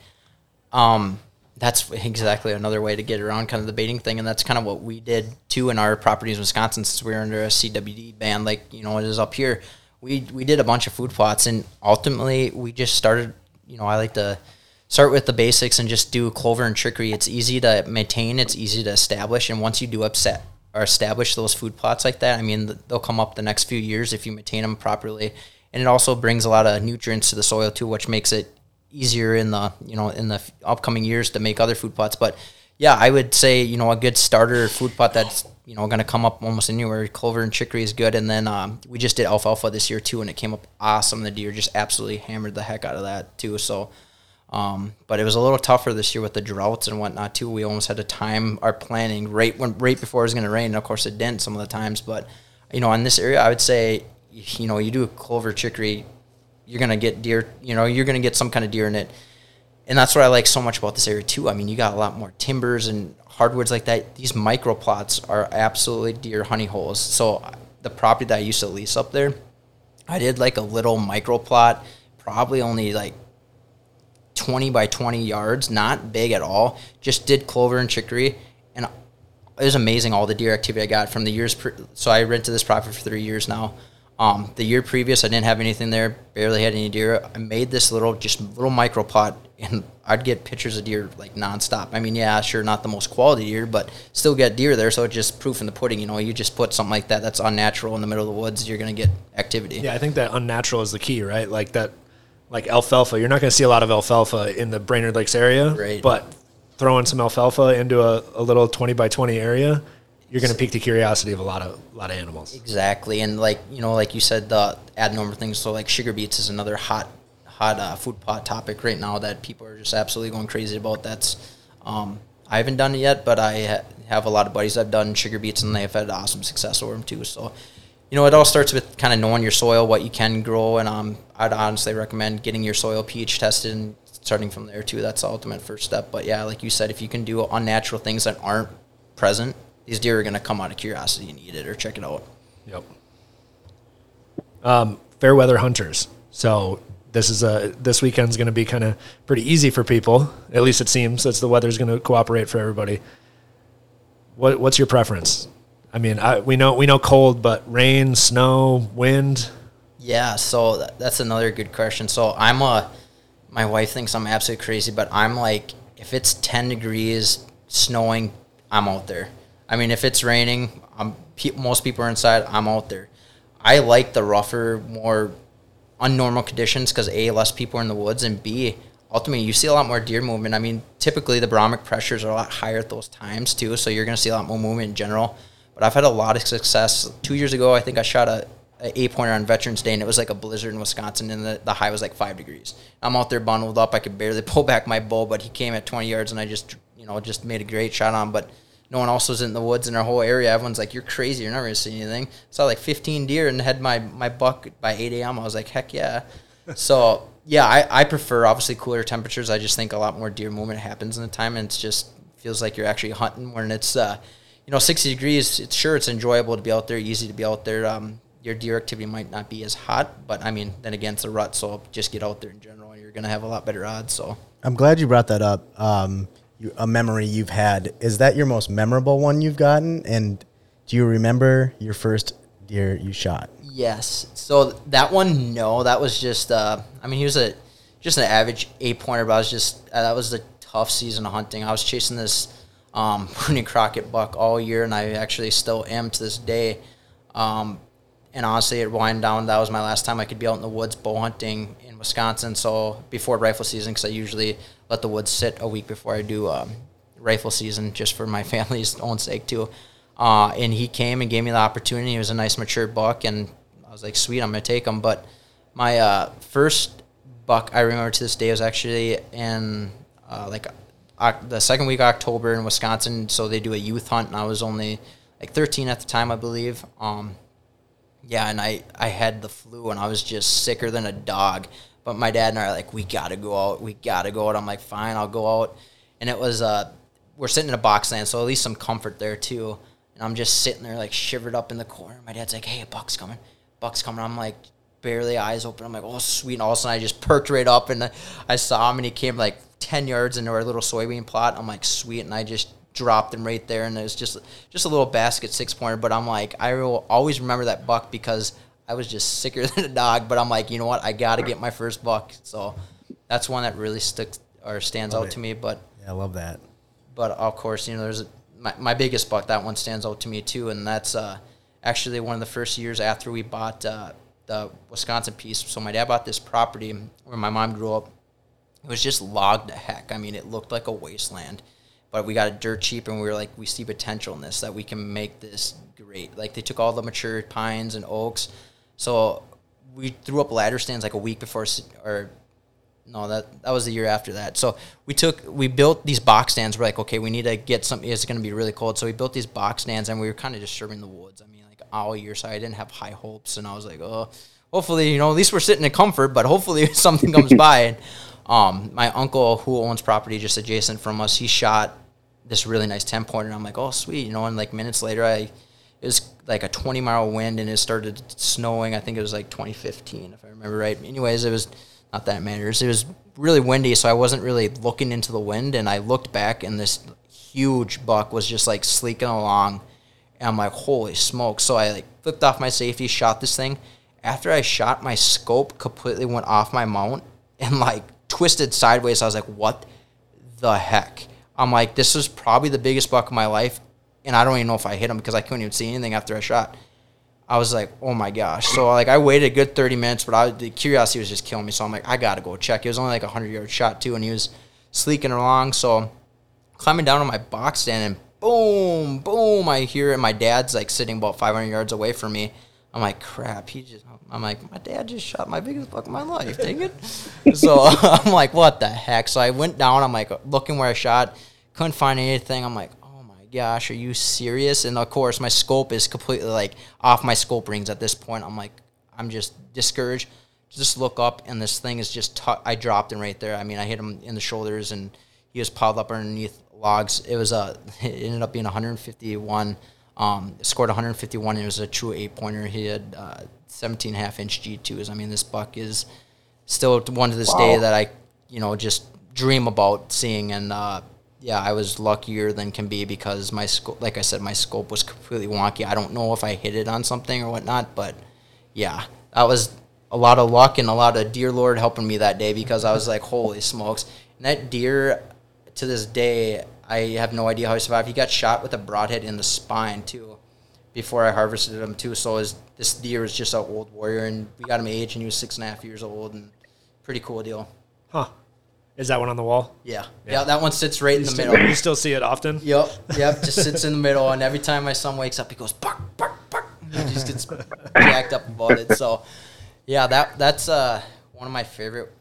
Um, that's exactly another way to get around kind of the baiting thing, and that's kind of what we did too in our properties in Wisconsin since we were under a CWD ban, like you know it is up here. we we did a bunch of food plots, and ultimately we just started. You know, I like to start with the basics and just do clover and chicory. It's easy to maintain. It's easy to establish, and once you do upset or establish those food plots like that, I mean, they'll come up the next few years if you maintain them properly. And it also brings a lot of nutrients to the soil too, which makes it easier in the you know in the upcoming years to make other food plots. But yeah, I would say you know a good starter food plot that's you know going to come up almost anywhere. Clover and chicory is good, and then um, we just did alfalfa this year too, and it came up awesome. The deer just absolutely hammered the heck out of that too. So. Um, but it was a little tougher this year with the droughts and whatnot too. We almost had to time our planning right when right before it was going to rain. And of course, it didn't some of the times. But you know, in this area, I would say, you know, you do a clover chicory, you're gonna get deer. You know, you're gonna get some kind of deer in it, and that's what I like so much about this area too. I mean, you got a lot more timbers and hardwoods like that. These micro plots are absolutely deer honey holes. So the property that I used to lease up there, I did like a little micro plot, probably only like 20 by 20 yards, not big at all. Just did clover and chicory, and it was amazing all the deer activity I got from the years. Pre- so I rented this property for three years now. Um, the year previous, I didn't have anything there, barely had any deer. I made this little, just little micro plot, and I'd get pictures of deer like nonstop. I mean, yeah, sure, not the most quality deer, but still get deer there. So it's just proof in the pudding. You know, you just put something like that that's unnatural in the middle of the woods, you're gonna get activity. Yeah, I think that unnatural is the key, right? Like that, like alfalfa. You're not going to see a lot of alfalfa in the Brainerd Lakes area, Right. but throwing some alfalfa into a, a little 20 by 20 area, you're going to pique the curiosity of a lot of a lot of animals. Exactly, and like you know, like you said, the abnormal things. So like sugar beets is another hot, hot uh, food plot topic right now that people are just absolutely going crazy about. That's um, I haven't done it yet, but I ha- have a lot of buddies I've done sugar beets, and they've had awesome success over them too. So, you know, it all starts with kind of knowing your soil, what you can grow, and um, I'd honestly recommend getting your soil pH tested and starting from there too. That's the ultimate first step. But yeah, like you said, if you can do unnatural things that aren't present, these deer are going to come out of curiosity and eat it or check it out. Yep. Um, fair weather hunters. So this is a this weekend's going to be kind of pretty easy for people. At least it seems. That's the weather's going to cooperate for everybody. What what's your preference? I mean, I, we know we know cold, but rain, snow, wind. Yeah, so that, that's another good question. So I'm a, my wife thinks I'm absolutely crazy, but I'm like, if it's 10 degrees, snowing, I'm out there. I mean, if it's raining, I'm, pe- most people are inside, I'm out there. I like the rougher, more unnormal conditions because A, less people are in the woods, and B, ultimately, you see a lot more deer movement. I mean, typically the barometric pressures are a lot higher at those times too, so you're going to see a lot more movement in general. But I've had a lot of success. Two years ago, I think I shot a, a eight pointer on Veterans Day, and it was like a blizzard in Wisconsin, and the, the high was like five degrees. I'm out there bundled up. I could barely pull back my bow, but he came at 20 yards, and I just you know just made a great shot on. But no one else was in the woods in our whole area. Everyone's like, "You're crazy! You're never gonna see anything." Saw like 15 deer and had my my buck by 8 a.m. I was like, "Heck yeah!" so yeah, I, I prefer obviously cooler temperatures. I just think a lot more deer movement happens in the time, and it's just feels like you're actually hunting when it's uh, you know 60 degrees. It's sure it's enjoyable to be out there, easy to be out there. Um, your deer activity might not be as hot, but I mean, then again, it's a rut, so just get out there in general, and you're gonna have a lot better odds. So I'm glad you brought that up. Um, you, a memory you've had. Is that your most memorable one you've gotten? And do you remember your first deer you shot? Yes. So that one, no, that was just. Uh, I mean, he was a just an average eight pointer, but I was just uh, that was the tough season of hunting. I was chasing this um, Crockett buck all year, and I actually still am to this day. Um, and honestly, it wind down. That was my last time I could be out in the woods bow hunting in Wisconsin. So before rifle season, because I usually let the woods sit a week before I do um, rifle season, just for my family's own sake too. Uh, and he came and gave me the opportunity. He was a nice mature buck, and I was like, "Sweet, I'm gonna take him." But my uh, first buck I remember to this day was actually in uh, like the second week of October in Wisconsin. So they do a youth hunt, and I was only like 13 at the time, I believe. Um, yeah, and I, I had the flu and I was just sicker than a dog. But my dad and I are like, we gotta go out, we gotta go out. I'm like, fine, I'll go out. And it was uh, we're sitting in a box land, so at least some comfort there too. And I'm just sitting there like shivered up in the corner. My dad's like, hey, a buck's coming, buck's coming. I'm like barely eyes open. I'm like, oh sweet. And all of a sudden I just perked right up and I saw him and he came like 10 yards into our little soybean plot. I'm like, sweet. And I just dropped him right there, and it was just just a little basket six pointer. But I'm like, I will always remember that buck because I was just sicker than a dog. But I'm like, you know what? I got to get my first buck. So that's one that really sticks or stands Love out it. to me. But Yeah, I love that. but of course, you know, there's a, my, my biggest buck. That one stands out to me too, and that's uh, actually one of the first years after we bought uh, the Wisconsin piece. So my dad bought this property where my mom grew up. It was just logged to heck. I mean, it looked like a wasteland, but we got it dirt cheap, and we were like, we see potential in this that we can make this great. Like they took all the mature pines and oaks, so we threw up ladder stands like a week before, or no, that that was the year after that. So we took we built these box stands. We're like, okay, we need to get something. It's going to be really cold, so we built these box stands, and we were kind of disturbing the woods. I mean, like all year, so I didn't have high hopes, and I was like, oh, hopefully, you know, at least we're sitting in comfort, but hopefully something comes by. And um, my uncle, who owns property just adjacent from us, he shot this really nice ten pointer. And I'm like, oh, sweet, you know. And like minutes later, I it was like a 20 mile wind, and it started snowing. I think it was like 2015, if I remember right. Anyways, it was not that matters. It was really windy, so I wasn't really looking into the wind, and I looked back, and this huge buck was just like sleeking along, and I'm like, holy smoke! So I like flipped off my safety, shot this thing. After I shot, my scope completely went off my mount and like twisted sideways. I was like, what the heck? I'm like, this is probably the biggest buck of my life, and I don't even know if I hit him because I couldn't even see anything after I shot. I was like, oh my gosh. So like I waited a good 30 minutes, but I, the curiosity was just killing me. So I'm like, I gotta go check. It was only like a 100 yard shot too, and he was sleeking along. So climbing down on my box stand and boom, boom, I hear it. My dad's like sitting about 500 yards away from me. I'm like, crap. He just. I'm like, my dad just shot my biggest buck of my life. Dang it. so I'm like, what the heck? So I went down. I'm like looking where I shot, couldn't find anything. I'm like, gosh, are you serious? And of course, my scope is completely like off my scope rings at this point. I'm like, I'm just discouraged. Just look up, and this thing is just. tu- I dropped him right there. I mean, I hit him in the shoulders, and he was piled up underneath logs. It was a. It ended up being 151. Um, scored 151. And it was a true eight pointer. He had uh, 17 half inch G2s. I mean, this buck is still one to this day that I, you know, just dream about seeing. And uh, yeah, I was luckier than can be because my scope, like I said, my scope was completely wonky. I don't know if I hit it on something or whatnot, but yeah, that was a lot of luck and a lot of dear Lord helping me that day because I was like, holy smokes. And that deer, to this day, I have no idea how he survived. He got shot with a broadhead in the spine too, before I harvested him too. So his, this deer was just an old warrior, and we got him aged, and he was six and a half years old, and pretty cool deal. Huh. Is that one on the wall? Yeah, yeah, that one sits right in the Still- middle. You still see it often? Yep, yep, just sits in the middle, and every time my son wakes up, he goes bark, bark, bark. He just gets jacked up about it. So, yeah, that that's uh, one of my favorite.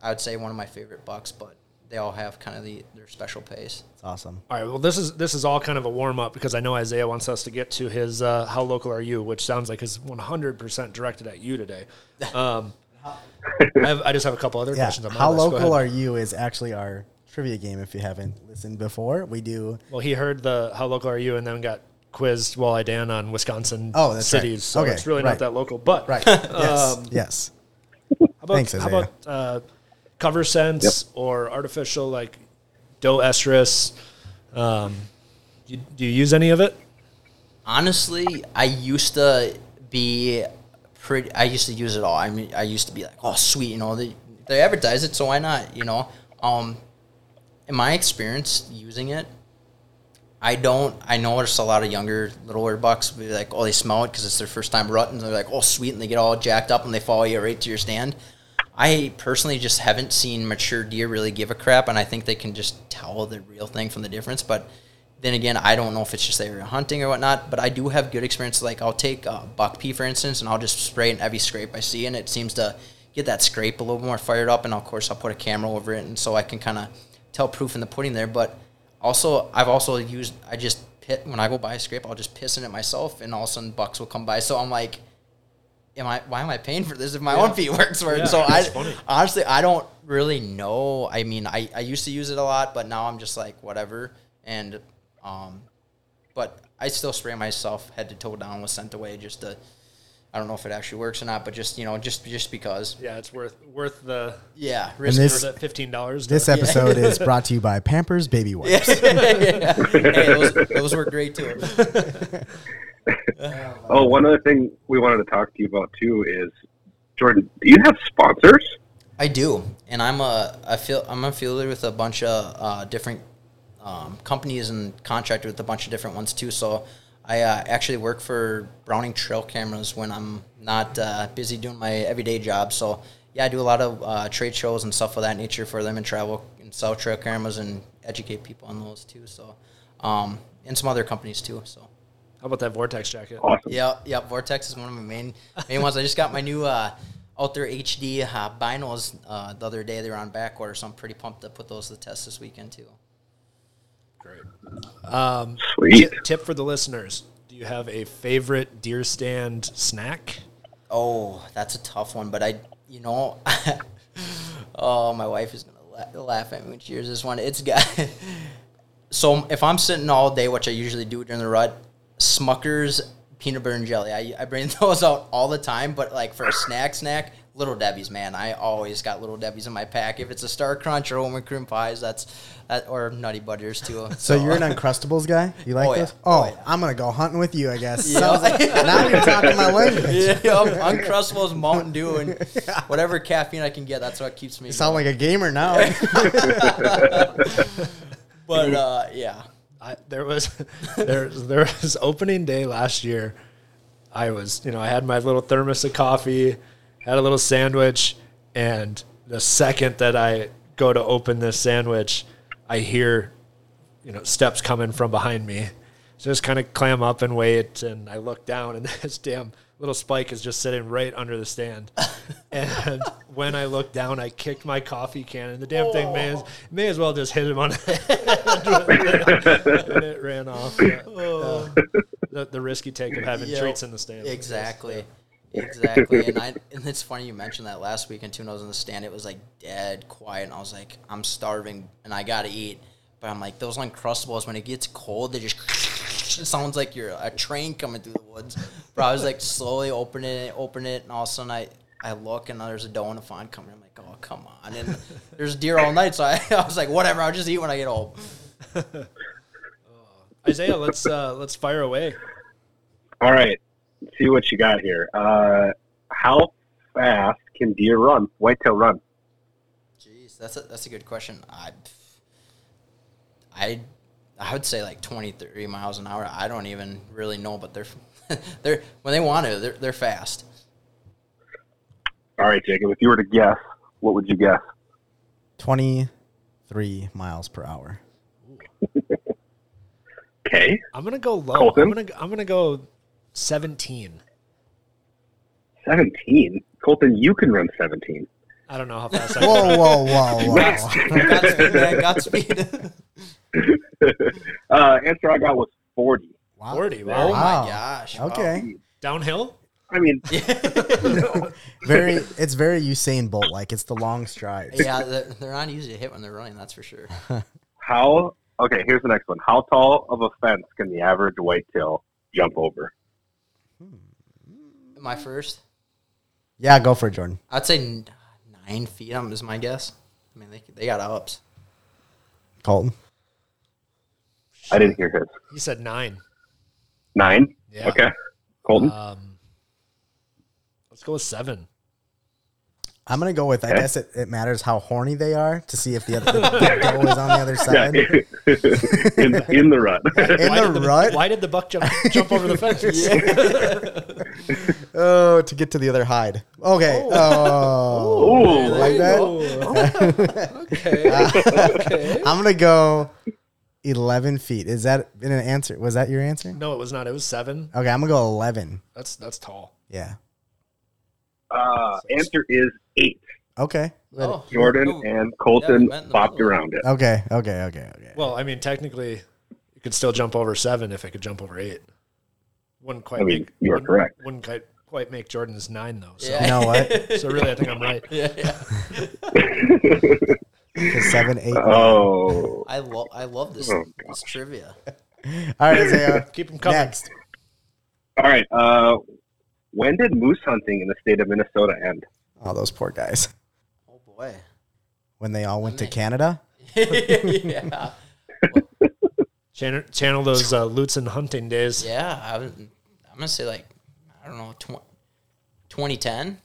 I would say one of my favorite bucks, but they all have kind of the their special pace. It's awesome. All right. Well, this is this is all kind of a warm up because I know Isaiah wants us to get to his uh, "How local are you?" which sounds like is 100 percent directed at you today. Um, I, have, I just have a couple other Yeah. questions. On my How list. Local are you is actually our trivia game. If you haven't listened before, we do. Well, he heard the "How local are you?" and then got quizzed Walleye Dan on Wisconsin Oh, that's right. cities. So Okay, it's really right. not that local. But Right. Yes. Um, yes. How about, Thanks, how about uh, cover sense or artificial like doe estrus? Um, you, do you use any of it? Honestly, I used to be pretty. I used to use it all. I mean, I used to be like, "Oh, sweet," you know. They they advertise it, so why not? You know. Um, in my experience using it, I don't. I notice a lot of younger littler bucks be like, "Oh, they smell it because it's their first time rutting." They're like, "Oh, sweet," and they get all jacked up and they follow you right to your stand. I personally just haven't seen mature deer really give a crap, and I think they can just tell the real thing from the difference. But then again, I don't know if it's just area hunting or whatnot. But I do have good experience. Like I'll take uh, buck pea for instance, and I'll just spray in every scrape I see, and it seems to get that scrape a little more fired up. And of course, I'll put a camera over it, and so I can kind of tell proof in the pudding there. But also, I've also used I just pit when I go buy a scrape, I'll just piss in it myself, and all of a sudden bucks will come by. So I'm like, am I? Why am I paying for this if my own feet works for it? Yeah, so I funny. honestly I don't really know. I mean, I I used to use it a lot, but now I'm just like whatever. And um, but I still spray myself head to toe down with scent away just to. I don't know if it actually works or not, but just you know, just just because. Yeah, it's worth worth the Yeah, risk this- the fifteen dollars. This episode is brought to you by Pampers Baby Wipes. yeah. hey, those, those work great too. Oh, one other thing we wanted to talk to you about too is Jordan. Do you have sponsors? I do, and I'm a I feel I'm affiliated with a bunch of uh, different um, companies and contracted with a bunch of different ones too. So I uh, actually work for Browning Trail Cameras when I'm not uh, busy doing my everyday job. So yeah, I do a lot of uh, trade shows and stuff of that nature for them and travel and sell trail cameras and educate people on those too. So um, and some other companies too. So. How about that Vortex jacket? Awesome. Yeah, yeah. Vortex is one of my main main ones. I just got my new uh, Outdoor HD uh, binos uh, the other day. They were on back order, so I'm pretty pumped to put those to the test this weekend too. Great. Um, Sweet. ti- tip for the listeners: Do you have a favorite deer stand snack? Oh, that's a tough one, but I, you know, oh, my wife is gonna la- laugh at me when she hears this one. It's got. so if I'm sitting all day, which I usually do during the rut, Smuckers peanut butter and jelly. I, I bring those out all the time, but like for a snack, snack, Little Debbie's, man. I always got Little Debbie's in my pack. If it's a Star Crunch or Home Cream Pies, that's that or Nutty Butters too. So you're an Uncrustables guy? You like Oh, yeah. those? Oh, Oh, yeah. I'm gonna go hunting with you, I guess. Yeah. Sounds like- now you're talking my language. yeah, Uncrustables, Mountain Dew, and whatever caffeine I can get. That's what keeps me. You sound going. like a gamer now. But uh, yeah, I, there was there there was opening day last year. I was you know I had my little thermos of coffee, had a little sandwich, and the second that I go to open this sandwich, I hear you know steps coming from behind me. So I just kind of clam up and wait, and I look down, and this damn little spike is just sitting right under the stand. and when I looked down, I kicked my coffee can, and the damn thing may as, may as well just hit him on the head, and it ran off. Yeah. Uh, the, the risky take of having Yep. treats in the stand. exactly, exactly. And I and it's funny you mentioned that last weekend too. When I was in the stand, it was like dead quiet, and I was like, I'm starving, and I gotta eat. But I'm like, those Uncrustables, when it gets cold, they just it sounds like you're a train coming through the woods. But I was like slowly opening it, open it, and all of a sudden I, I look and there's a doe and a fawn coming. I'm like, oh come on! And there's deer all night, so I, I was like, whatever, I'll just eat when I get home. Isaiah, let's uh, let's fire away. All right. Let's see what you got here. Uh, how fast can deer run? Whitetail run? Jeez, that's a that's a good question. I I I would say like 20, 30 miles an hour. I don't even really know, but they're they're when they want to, they're they're fast. All right, Jacob. If you were to guess, what would you guess? 23 miles per hour. Okay. I'm gonna go low. Colton? I'm gonna I'm gonna go 17. 17. Colton, you can run 17. I don't know how fast I can. Whoa, whoa, whoa, whoa. Godspeed, man. Godspeed. Uh, answer I got was 40. Wow. 40. oh Wow. my Wow. gosh. wow. Okay. Downhill? I mean, Very it's very Usain Bolt like. It's the long strides. Yeah, they're, they're not easy to hit when they're running. That's for sure. how? Okay, here's the next one. How tall of a fence can the average whitetail jump over? My first, Yeah, go for it, Jordan. I'd say n- nine feet. Um, is my guess. I mean, they they got ups. Colton. I didn't hear his. He said nine. Nine? Yeah. Okay. Colton? Um, let's go with seven. I'm gonna go with. I Okay. guess it, it matters how horny they are to see if the other the doe is on the other yeah. side. in, in the run. In why the did rut. Why did the buck jump jump over the fence? Oh, to get to the other hide. Okay. Oh, oh. Ooh. like that. okay. okay. I'm gonna go 11 feet. Is that an answer? Was that your answer? No, it was not. It was seven. Okay, I'm gonna go 11. That's that's tall. Yeah. Uh, answer is eight. Okay. Oh, Jordan ooh. and Colton we met in the bopped middle. around it. Okay. Okay. Okay. Okay. Well, I mean, technically, you could still jump over seven if it could jump over eight. Wouldn't quite I mean, make. you are wouldn't- correct. Wouldn't quite quite make Jordan's nine though. So, Yeah. You know what? so really, I think I'm right. yeah, yeah. Because seven, eight. nine. Oh. I love I love this Oh, this trivia. All right, Isaiah. Keep them coming. Next. All right. Uh, when did moose hunting in the state of Minnesota end? Oh, those poor guys. Oh boy. When they all went to Canada. yeah. Channel, channel those uh, Lutsen hunting days. Yeah, I was gonna say like I don't know, tw- 2010.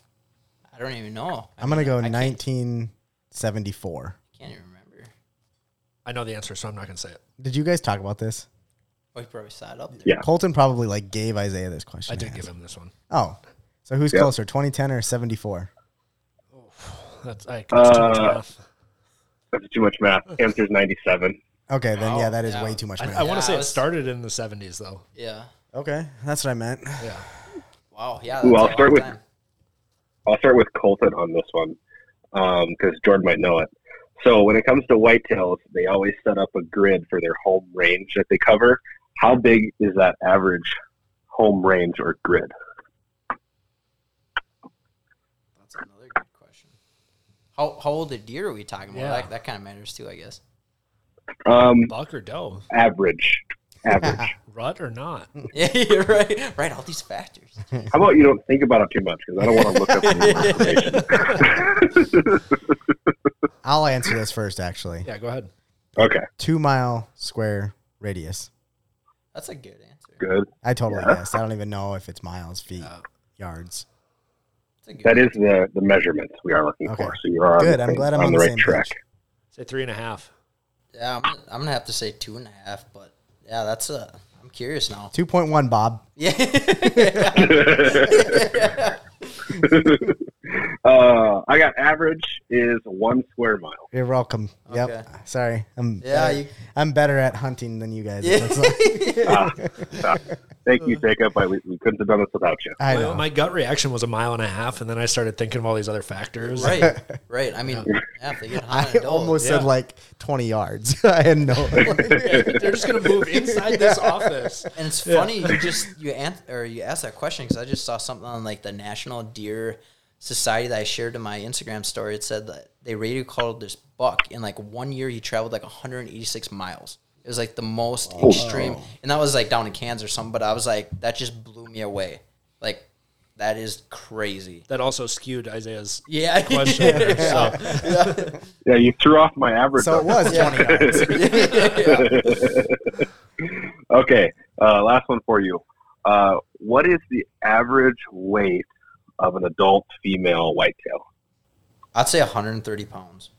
I don't even know. I I'm gonna mean, go I can't- 1974. Can't even remember. I know the answer, so I'm not going to say it. Did you guys talk about this? Oh, you probably saw it up there. Yeah. Colton probably like gave Isaiah this question. I did give him this one. Oh, so who's Yep. closer, 2010 or 74? That's, I, that's too much Uh, math. That's too much math. Answer's 97. Okay, then yeah, that is yeah. way too much. I, math. I want Yeah, to say it was- started in the 70s, though. Yeah. okay, that's what I meant. Yeah. Wow. Yeah. Ooh, that's I'll a start long with- time. I'll start with Colton on this one because Jordan might know it. So when it comes to whitetails, they always set up a grid for their home range that they cover. How big is that average home range or grid? That's another good question. How how old a deer are we talking about? Yeah. That, that kind of matters too, I guess. Um, Buck or doe? average. Average. Rut or not? Yeah, you're right. Right. All these factors. How about you don't think about it too much because I don't want to look up any more information. I'll answer this first, actually. Yeah, go ahead. okay, Two mile square radius. That's a good answer. good. I totally Yeah. guessed. I don't even know if it's miles, feet, oh. yards. That's a good That is the the measurements we are looking Okay. for. So you are on Good, the I'm glad I'm on on the the right same track. page. Say three and a half. Yeah, I'm, I'm gonna have to say two and a half, but yeah, that's a. I'm curious now. 2.1, Bob. Yeah. uh, I got average is one square mile. You're welcome. Okay. Yep. Sorry. I'm Yeah, better, you- I'm better at hunting than you guys. Yeah. it like. Ah, ah. thank you, Jacob. I, we, we couldn't have done this without you. I My, know. my gut reaction was a mile and a half, and then I started thinking of all these other factors. right. Right. I mean, yeah, if they get I hot and almost said like 20 yards. I had no. They're just gonna move inside this office. And it's funny you just you an- or you asked that question because I just saw something on like the National Deer Society that I shared in my Instagram story. It said that they radio called this buck in like one year he traveled like 186 miles. It was like the most extreme, and that was like down in Kansas or something. But I was like, that just blew me away. Like that is crazy. That also skewed Isaiah's Yeah. question. there, so. Yeah, you threw off my average. so it was 20 yards. okay, uh, last one for you. Uh, what is the average weight of an adult female whitetail? I'd say 130 pounds.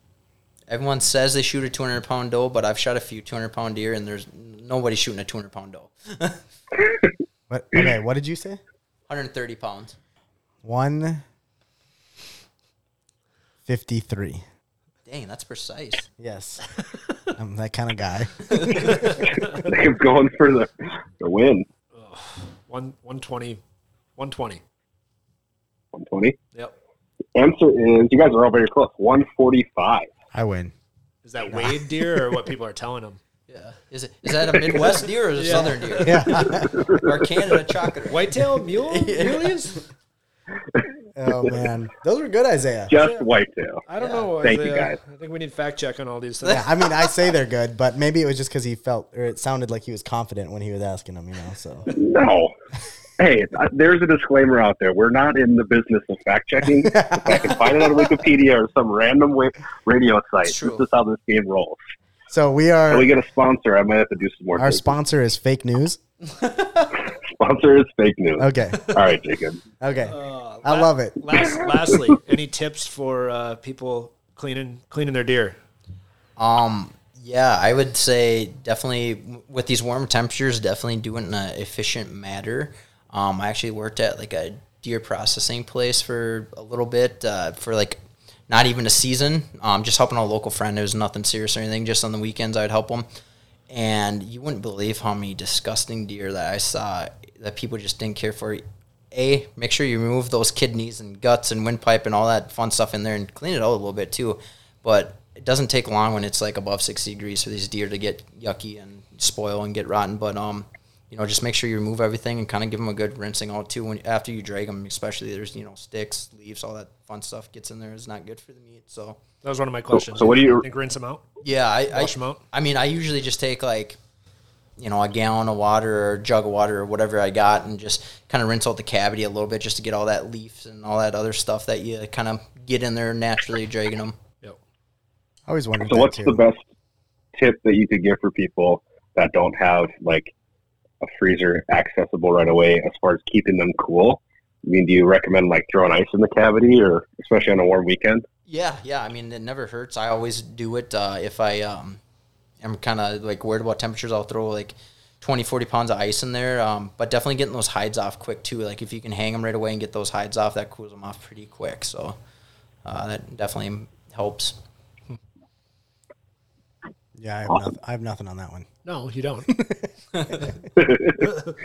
Everyone says they shoot a 200 pound doe, but I've shot a few 200 pound deer, and there's nobody shooting a 200 pound doe. What, okay, what did you say? 130 pounds. 153. Dang, that's precise. Yes. I'm that kind of guy. They're going for the, the win. One, 120. 120. 120. Yep. Answer is you guys are all very close. 145. I win. Is that Wade deer or what people are telling him? Yeah. Is it is that a Midwest deer or is it a Southern deer? Yeah. Or Canada chocolate? Whitetail mule? Muleys? oh, man. Those were good, Isaiah. Just whitetail. I don't Yeah. know. Thank you, guys. I think we need fact check on all these things. Yeah, I mean, I say they're good, but maybe it was just because he felt, or it sounded like he was confident when he was asking them, you know. So No. Hey, uh, there's a disclaimer out there. We're not in the business of fact checking. if I can find it on Wikipedia or some random wa- radio site, this is how this game rolls. So we When are. we get a sponsor, I might have to do some more. Our digging. sponsor is fake news. sponsor is fake news. Okay. All right, Jacob. Okay. Uh, I love it. Last, lastly, any tips for uh, people cleaning cleaning their deer? Um, yeah, I would say definitely with these warm temperatures, definitely do it in an efficient manner. Um, I actually worked at like a deer processing place for a little bit uh, for like not even a season. Um, just helping a local friend. It was nothing serious or anything. Just on the weekends, I'd help them. And you wouldn't believe how many disgusting deer that I saw that people just didn't care for. A, make sure you remove those kidneys and guts and windpipe and all that fun stuff in there and clean it out a little bit too. But it doesn't take long when it's like above 60 degrees for these deer to get yucky and spoil and get rotten. But um, you know, just make sure you remove everything and kind of give them a good rinsing out too. When after you drag them, especially there's you know sticks, leaves, all that fun stuff gets in there is not good for the meat. So That was one of my questions. so what do you- think? Rinse them out. yeah, I Wash them out? I mean, I usually just take like, you know, a gallon of water or a jug of water or whatever I got, and just kind of rinse out the cavity a little bit, just to get all that leaves and all that other stuff that you kind of get in there naturally dragging them. Yep. I always wondered So, that what's too. the best tip that you could give for people that don't have like a freezer accessible right away as far as keeping them cool. I mean, do you recommend like throwing ice in the cavity, or especially on a warm weekend? Yeah, yeah. I mean, it never hurts. I always do it uh, if I um, am kind of like worried about temperatures. I'll throw like 20, 40 pounds of ice in there. Um, but definitely getting those hides off quick too. Like if you can hang them right away and get those hides off, that cools them off pretty quick. So uh, that definitely helps. Yeah, I have, nothing, I have nothing on that one. No, you don't.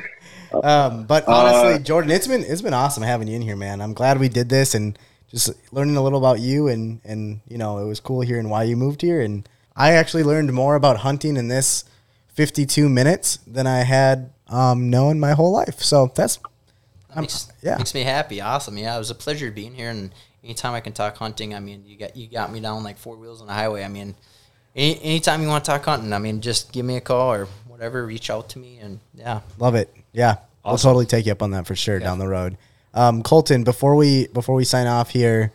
Um, but honestly, Jordan, it's been it's been awesome having you in here, man. I'm glad we did this and just learning a little about you and and you know it was cool hearing why you moved here and I actually learned more about hunting in this 52 minutes than I had um, known my whole life. So that's That makes, yeah. makes me happy. Awesome. Yeah, it was a pleasure being here. And anytime I can talk hunting, I mean, you got you got me down like four wheels on the highway. I mean, any, anytime you want to talk hunting, I mean, just give me a call or whatever. Reach out to me, and yeah, Love it. Yeah, I'll totally take you up on that for sure down the road. Um, Colton, before we before we sign off here,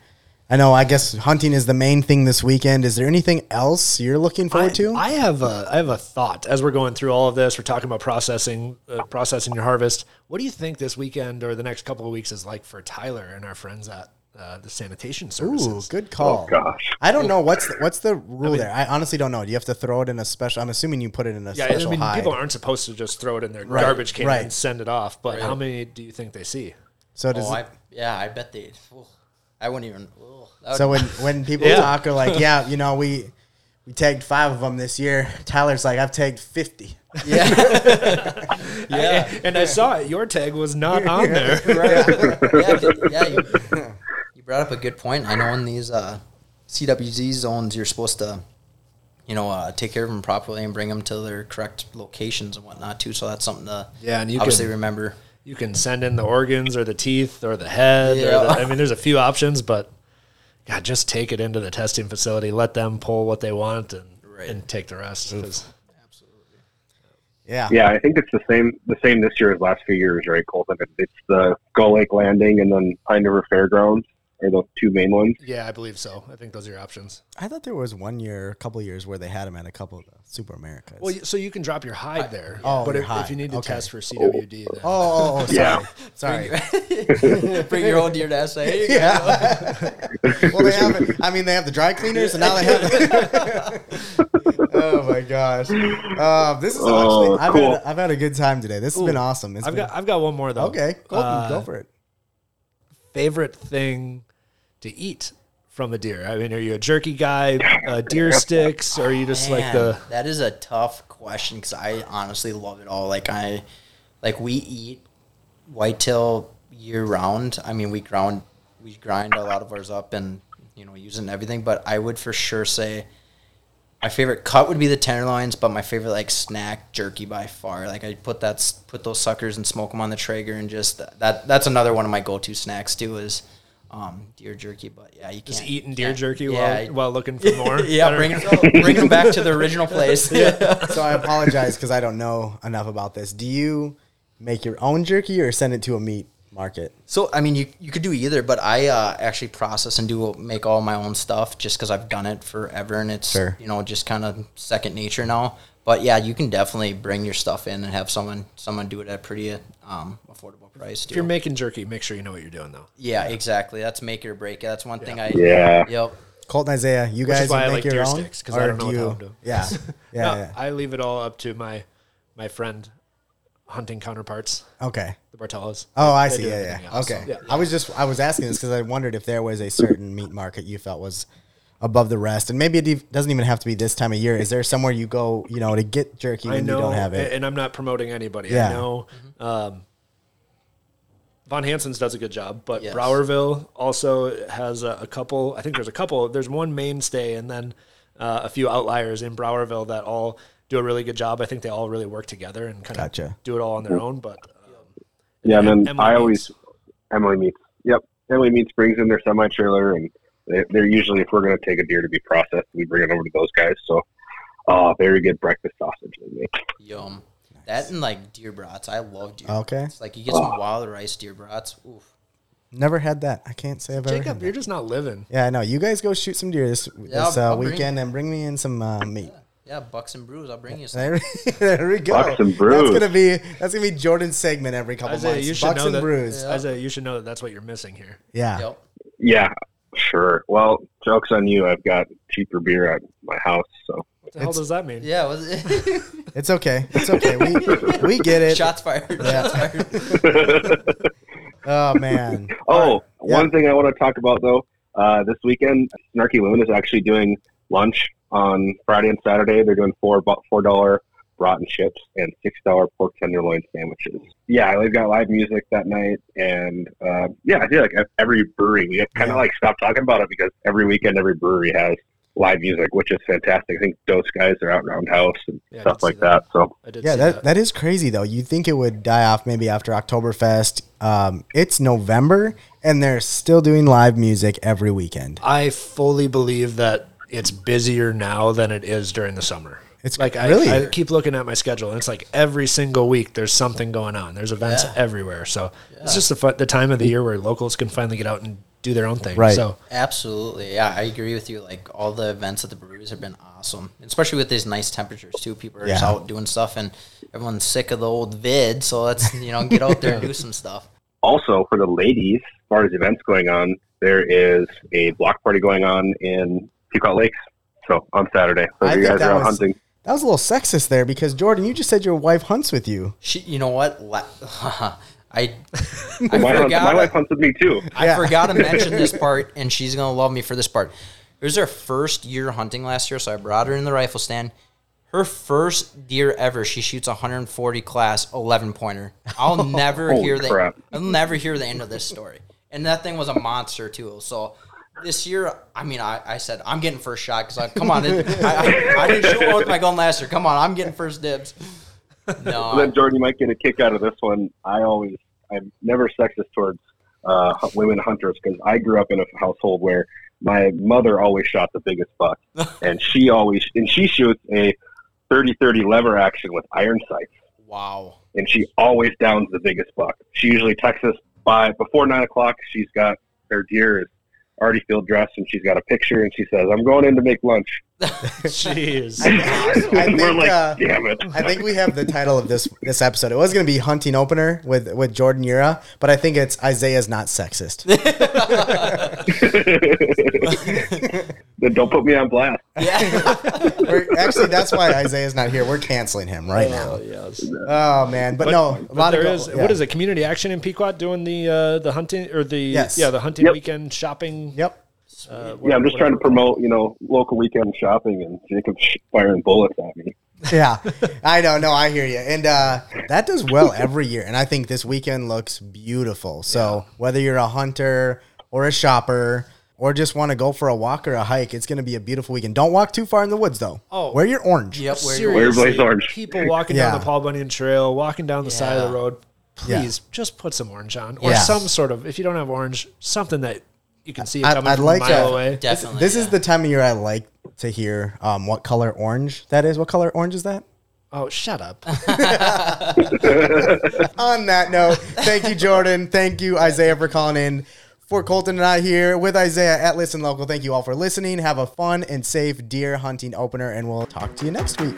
I know I guess hunting is the main thing this weekend. Is there anything else you're looking forward I, to? I have a I have a thought as we're going through all of this. We're talking about processing uh, processing your harvest. What do you think this weekend or the next couple of weeks is like for Tyler and our friends at uh, the sanitation services. Ooh, good call. Oh gosh. I don't know what's the, what's the rule there. I honestly don't know. Do you have to throw it in a special? I'm assuming you put it in a Yeah, I special mean, hide. people aren't supposed to just throw it in their garbage can right. and send it off. But how many do you think they see? so does oh, it- I, yeah, I bet they. ooh, I wouldn't even. ooh, would- so when when people Yeah. talk are like, yeah, you know, we we tagged five of them this year. Tyler's like, I've tagged fifty. yeah, yeah, And I saw it. Your tag was not on there. yeah, yeah. You, you brought up a good point. I know in these uh, CWD zones, you're supposed to, you know, uh, take care of them properly and bring them to their correct locations and whatnot too. So that's something to Yeah, and you obviously can- remember. You can send in the organs or the teeth or the head. Or Yeah. the, I mean, there's a few options, but God, just take it into the testing facility. Let them pull what they want and, Right. and take the rest. 'cause- Yeah. Yeah, I think it's the same the same this year as last few years, right, Colton? It's the Gull Lake Landing and then Pine River Fairgrounds are the two main ones. yeah, I believe so. I think those are your options. I thought there was one year, a couple years where they had them at a couple of the Super Americas. Well, so you can drop your hide there. Oh, but if, hide. if you need to Okay. test for CWD, then oh, oh, oh, sorry, Yeah. sorry. Bring your own deer to SA. Here. Yeah. well, they have. It, I mean, they have the dry cleaners, and now they have. oh my gosh! Uh, this is Oh, actually. I've, cool. had, I've had a good time today. This has been awesome. It's I've been, got I've got one more though. okay. Colton, Uh, go for it. Favorite thing to eat from a deer? I mean, are you a jerky guy, uh, deer sticks, or are you just like the? that is a tough question because I honestly love it all. Like I, like we eat whitetail year round. I mean, we ground, we grind a lot of ours up and you know use it and everything. But I would for sure say my favorite cut would be the tenderloins, but my favorite like snack jerky by far. Like I put that put those suckers and smoke them on the Traeger and just that that's another one of my go to snacks too is. Um, deer jerky, but yeah, you can't eating deer can't- jerky yeah, while, while looking for more. yeah, Better- bring them, bring them back to the original place. So I apologize because I don't know enough about this. Do you make your own jerky or send it to a meat market? So I mean, you you could do either, but I uh, actually process and do make all my own stuff just because I've done it forever and it's Sure. you know just kind of second nature now. But yeah, you can definitely bring your stuff in and have someone someone do it at a pretty um, affordable price. If you're making jerky, make sure you know what you're doing though. yeah, exactly. That's make or break it. That's one thing I Yeah. Yep. Colton Isaiah, you Which guys why I make like your deer own, sticks, 'cause I don't know do what you- how to do. Yeah, yeah, No, yeah. I leave it all up to my my friend hunting counterparts, Okay. the Bartellas. Oh, I see. Yeah, yeah. else. Okay. Yeah. I was just I was asking this because I wondered if there was a certain meat market you felt was above the rest, and maybe it ev- doesn't even have to be this time of year. Is there somewhere you go, you know, to get jerky I when know, you don't have it? and I'm not promoting anybody. Yeah. I know um, Von Hanson's does a good job, but Yes. Browerville also has a, a couple. I think there's a couple. There's one mainstay, and then uh, a few outliers in Browerville that all do a really good job. I think they all really work together and kind of do it all on their own. But um, Yeah, and then Emily I Meats. always Emily meets. Yep, Emily meets brings in their semi trailer, and they, they're usually if we're going to take a deer to be processed, we bring it over to those guys. So, uh, very good breakfast sausage they make. Yum. That and like deer brats. I love deer. Okay. Brats. Like you get some wild rice deer brats. Oof. Never had that. I can't say I've ever. Jacob, Had you're that. just not living. Yeah, I know. You guys go shoot some deer this, this uh, I'll bring- weekend and bring me in some uh, meat. Yeah, Yeah, bucks and Brews. I'll bring you some. There, there we go. Bucks and brews. That's gonna be that's gonna be Jordan's segment every couple Isaiah, months. you should Bucks know and that. brews. Yeah. Isaiah, you should know that that's what you're missing here. Yep. Yeah, sure. Well, joke's on you. I've got cheaper beer at my house, so What the hell It's- does that mean? Yeah. Was it? It's okay. It's okay. We we get it. Shots fired. Yeah. Shots fired. Oh man. Oh, Yeah. one thing I want to talk about though, uh, this weekend, Snarky Loon is actually doing lunch on Friday and Saturday. They're doing four bu- four dollar rotten chips and six dollar pork tenderloin sandwiches. Yeah, they've got live music that night, and uh, yeah, I feel like every brewery we kind of like stopped talking about it because every weekend every brewery has live music, which is fantastic. I think those guys are out Roundhouse and Yeah, stuff like that. So Yeah, see that, that is crazy though. You think it would die off maybe after Oktoberfest. Um, it's November and they're still doing live music every weekend. I fully believe that it's busier now than it is during the summer. It's like I, really I keep looking at my schedule, and it's like every single week there's something going on. There's events Yeah. everywhere, so it's just the fun, the time of the year where locals can finally get out and do their own thing. Right. So Absolutely. Yeah, I agree with you. Like all the events at the breweries have been awesome, especially with these nice temperatures too. People are just out doing stuff, and everyone's sick of the old vid. So let's you know get out there and do some stuff. also for the ladies, as far as events going on, there is a block party going on in Pequot Lakes. So on Saturday, so I you think guys that are out was- hunting. that was a little sexist there because Jordan, you just said your wife hunts with you. She, you know what? La- I My, forgot. my wife hunts with me too. I Yeah. forgot to mention this part, and she's gonna love me for this part. It was her first year hunting last year, so I brought her in the rifle stand. Her first deer ever. She shoots a 140 class 11 pointer. I'll never Holy hear the. I'll never hear the end of this story. And that thing was a monster too. So this year, I mean, I, I said I'm getting first shot because I come on, it, I, I, I didn't shoot one with my gun last year. Come on, I'm getting first dibs. No, And then Jordan, you might get a kick out of this one. I always, I'm never sexist towards uh, women hunters because I grew up in a household where my mother always shot the biggest buck, and she always and she shoots a 30-30 lever action with iron sights, wow. and she always downs the biggest buck. She usually texts us by before nine o'clock. She's got her deer is already feel dressed, and she's got a picture, and she says, "I'm going in to make lunch." jeez, I and we're think, like, uh, "Damn it!" I think we have the title of this this episode. It was going to be hunting opener with with Jordan Ura, but I think it's Isaiah's not sexist. then don't put me on blast. Yeah. We're, actually, that's why Isaiah's not here. We're canceling him right now. yes. Oh man, but, no, a But lot there of is yeah. what is it? Community Action in Pequot doing the uh, the hunting or the Yes. yeah the hunting Yep. weekend shopping. Yep. Uh, Yeah, I'm just trying to promote, you know, local weekend shopping, and Jacob's firing bullets at me. Yeah, I know. No, I hear you, and uh, that does well every year. And I think this weekend looks beautiful. So whether you're a hunter or a shopper or just want to go for a walk or a hike, it's going to be a beautiful weekend. Don't walk too far in the woods though. Oh. wear your orange. Yep. Where Seriously, Where Blaze Orange. people walking Yeah. down the Paul Bunyan Trail, walking down the side of the Yeah. road, Yeah. please just put some orange on, or Yeah. some sort of. If you don't have orange, something that you can see it I- coming I'd from like a mile to- away. Definitely. This is yeah. the time of year I like to hear um, what color orange that is. What color orange is that? Oh, shut up! On that note, thank you, Jordan. Thank you, Isaiah, for calling in. For Colton and I here with Isaiah at Listen Local. Thank you all for listening. Have a fun and safe deer hunting opener, and we'll talk to you next week.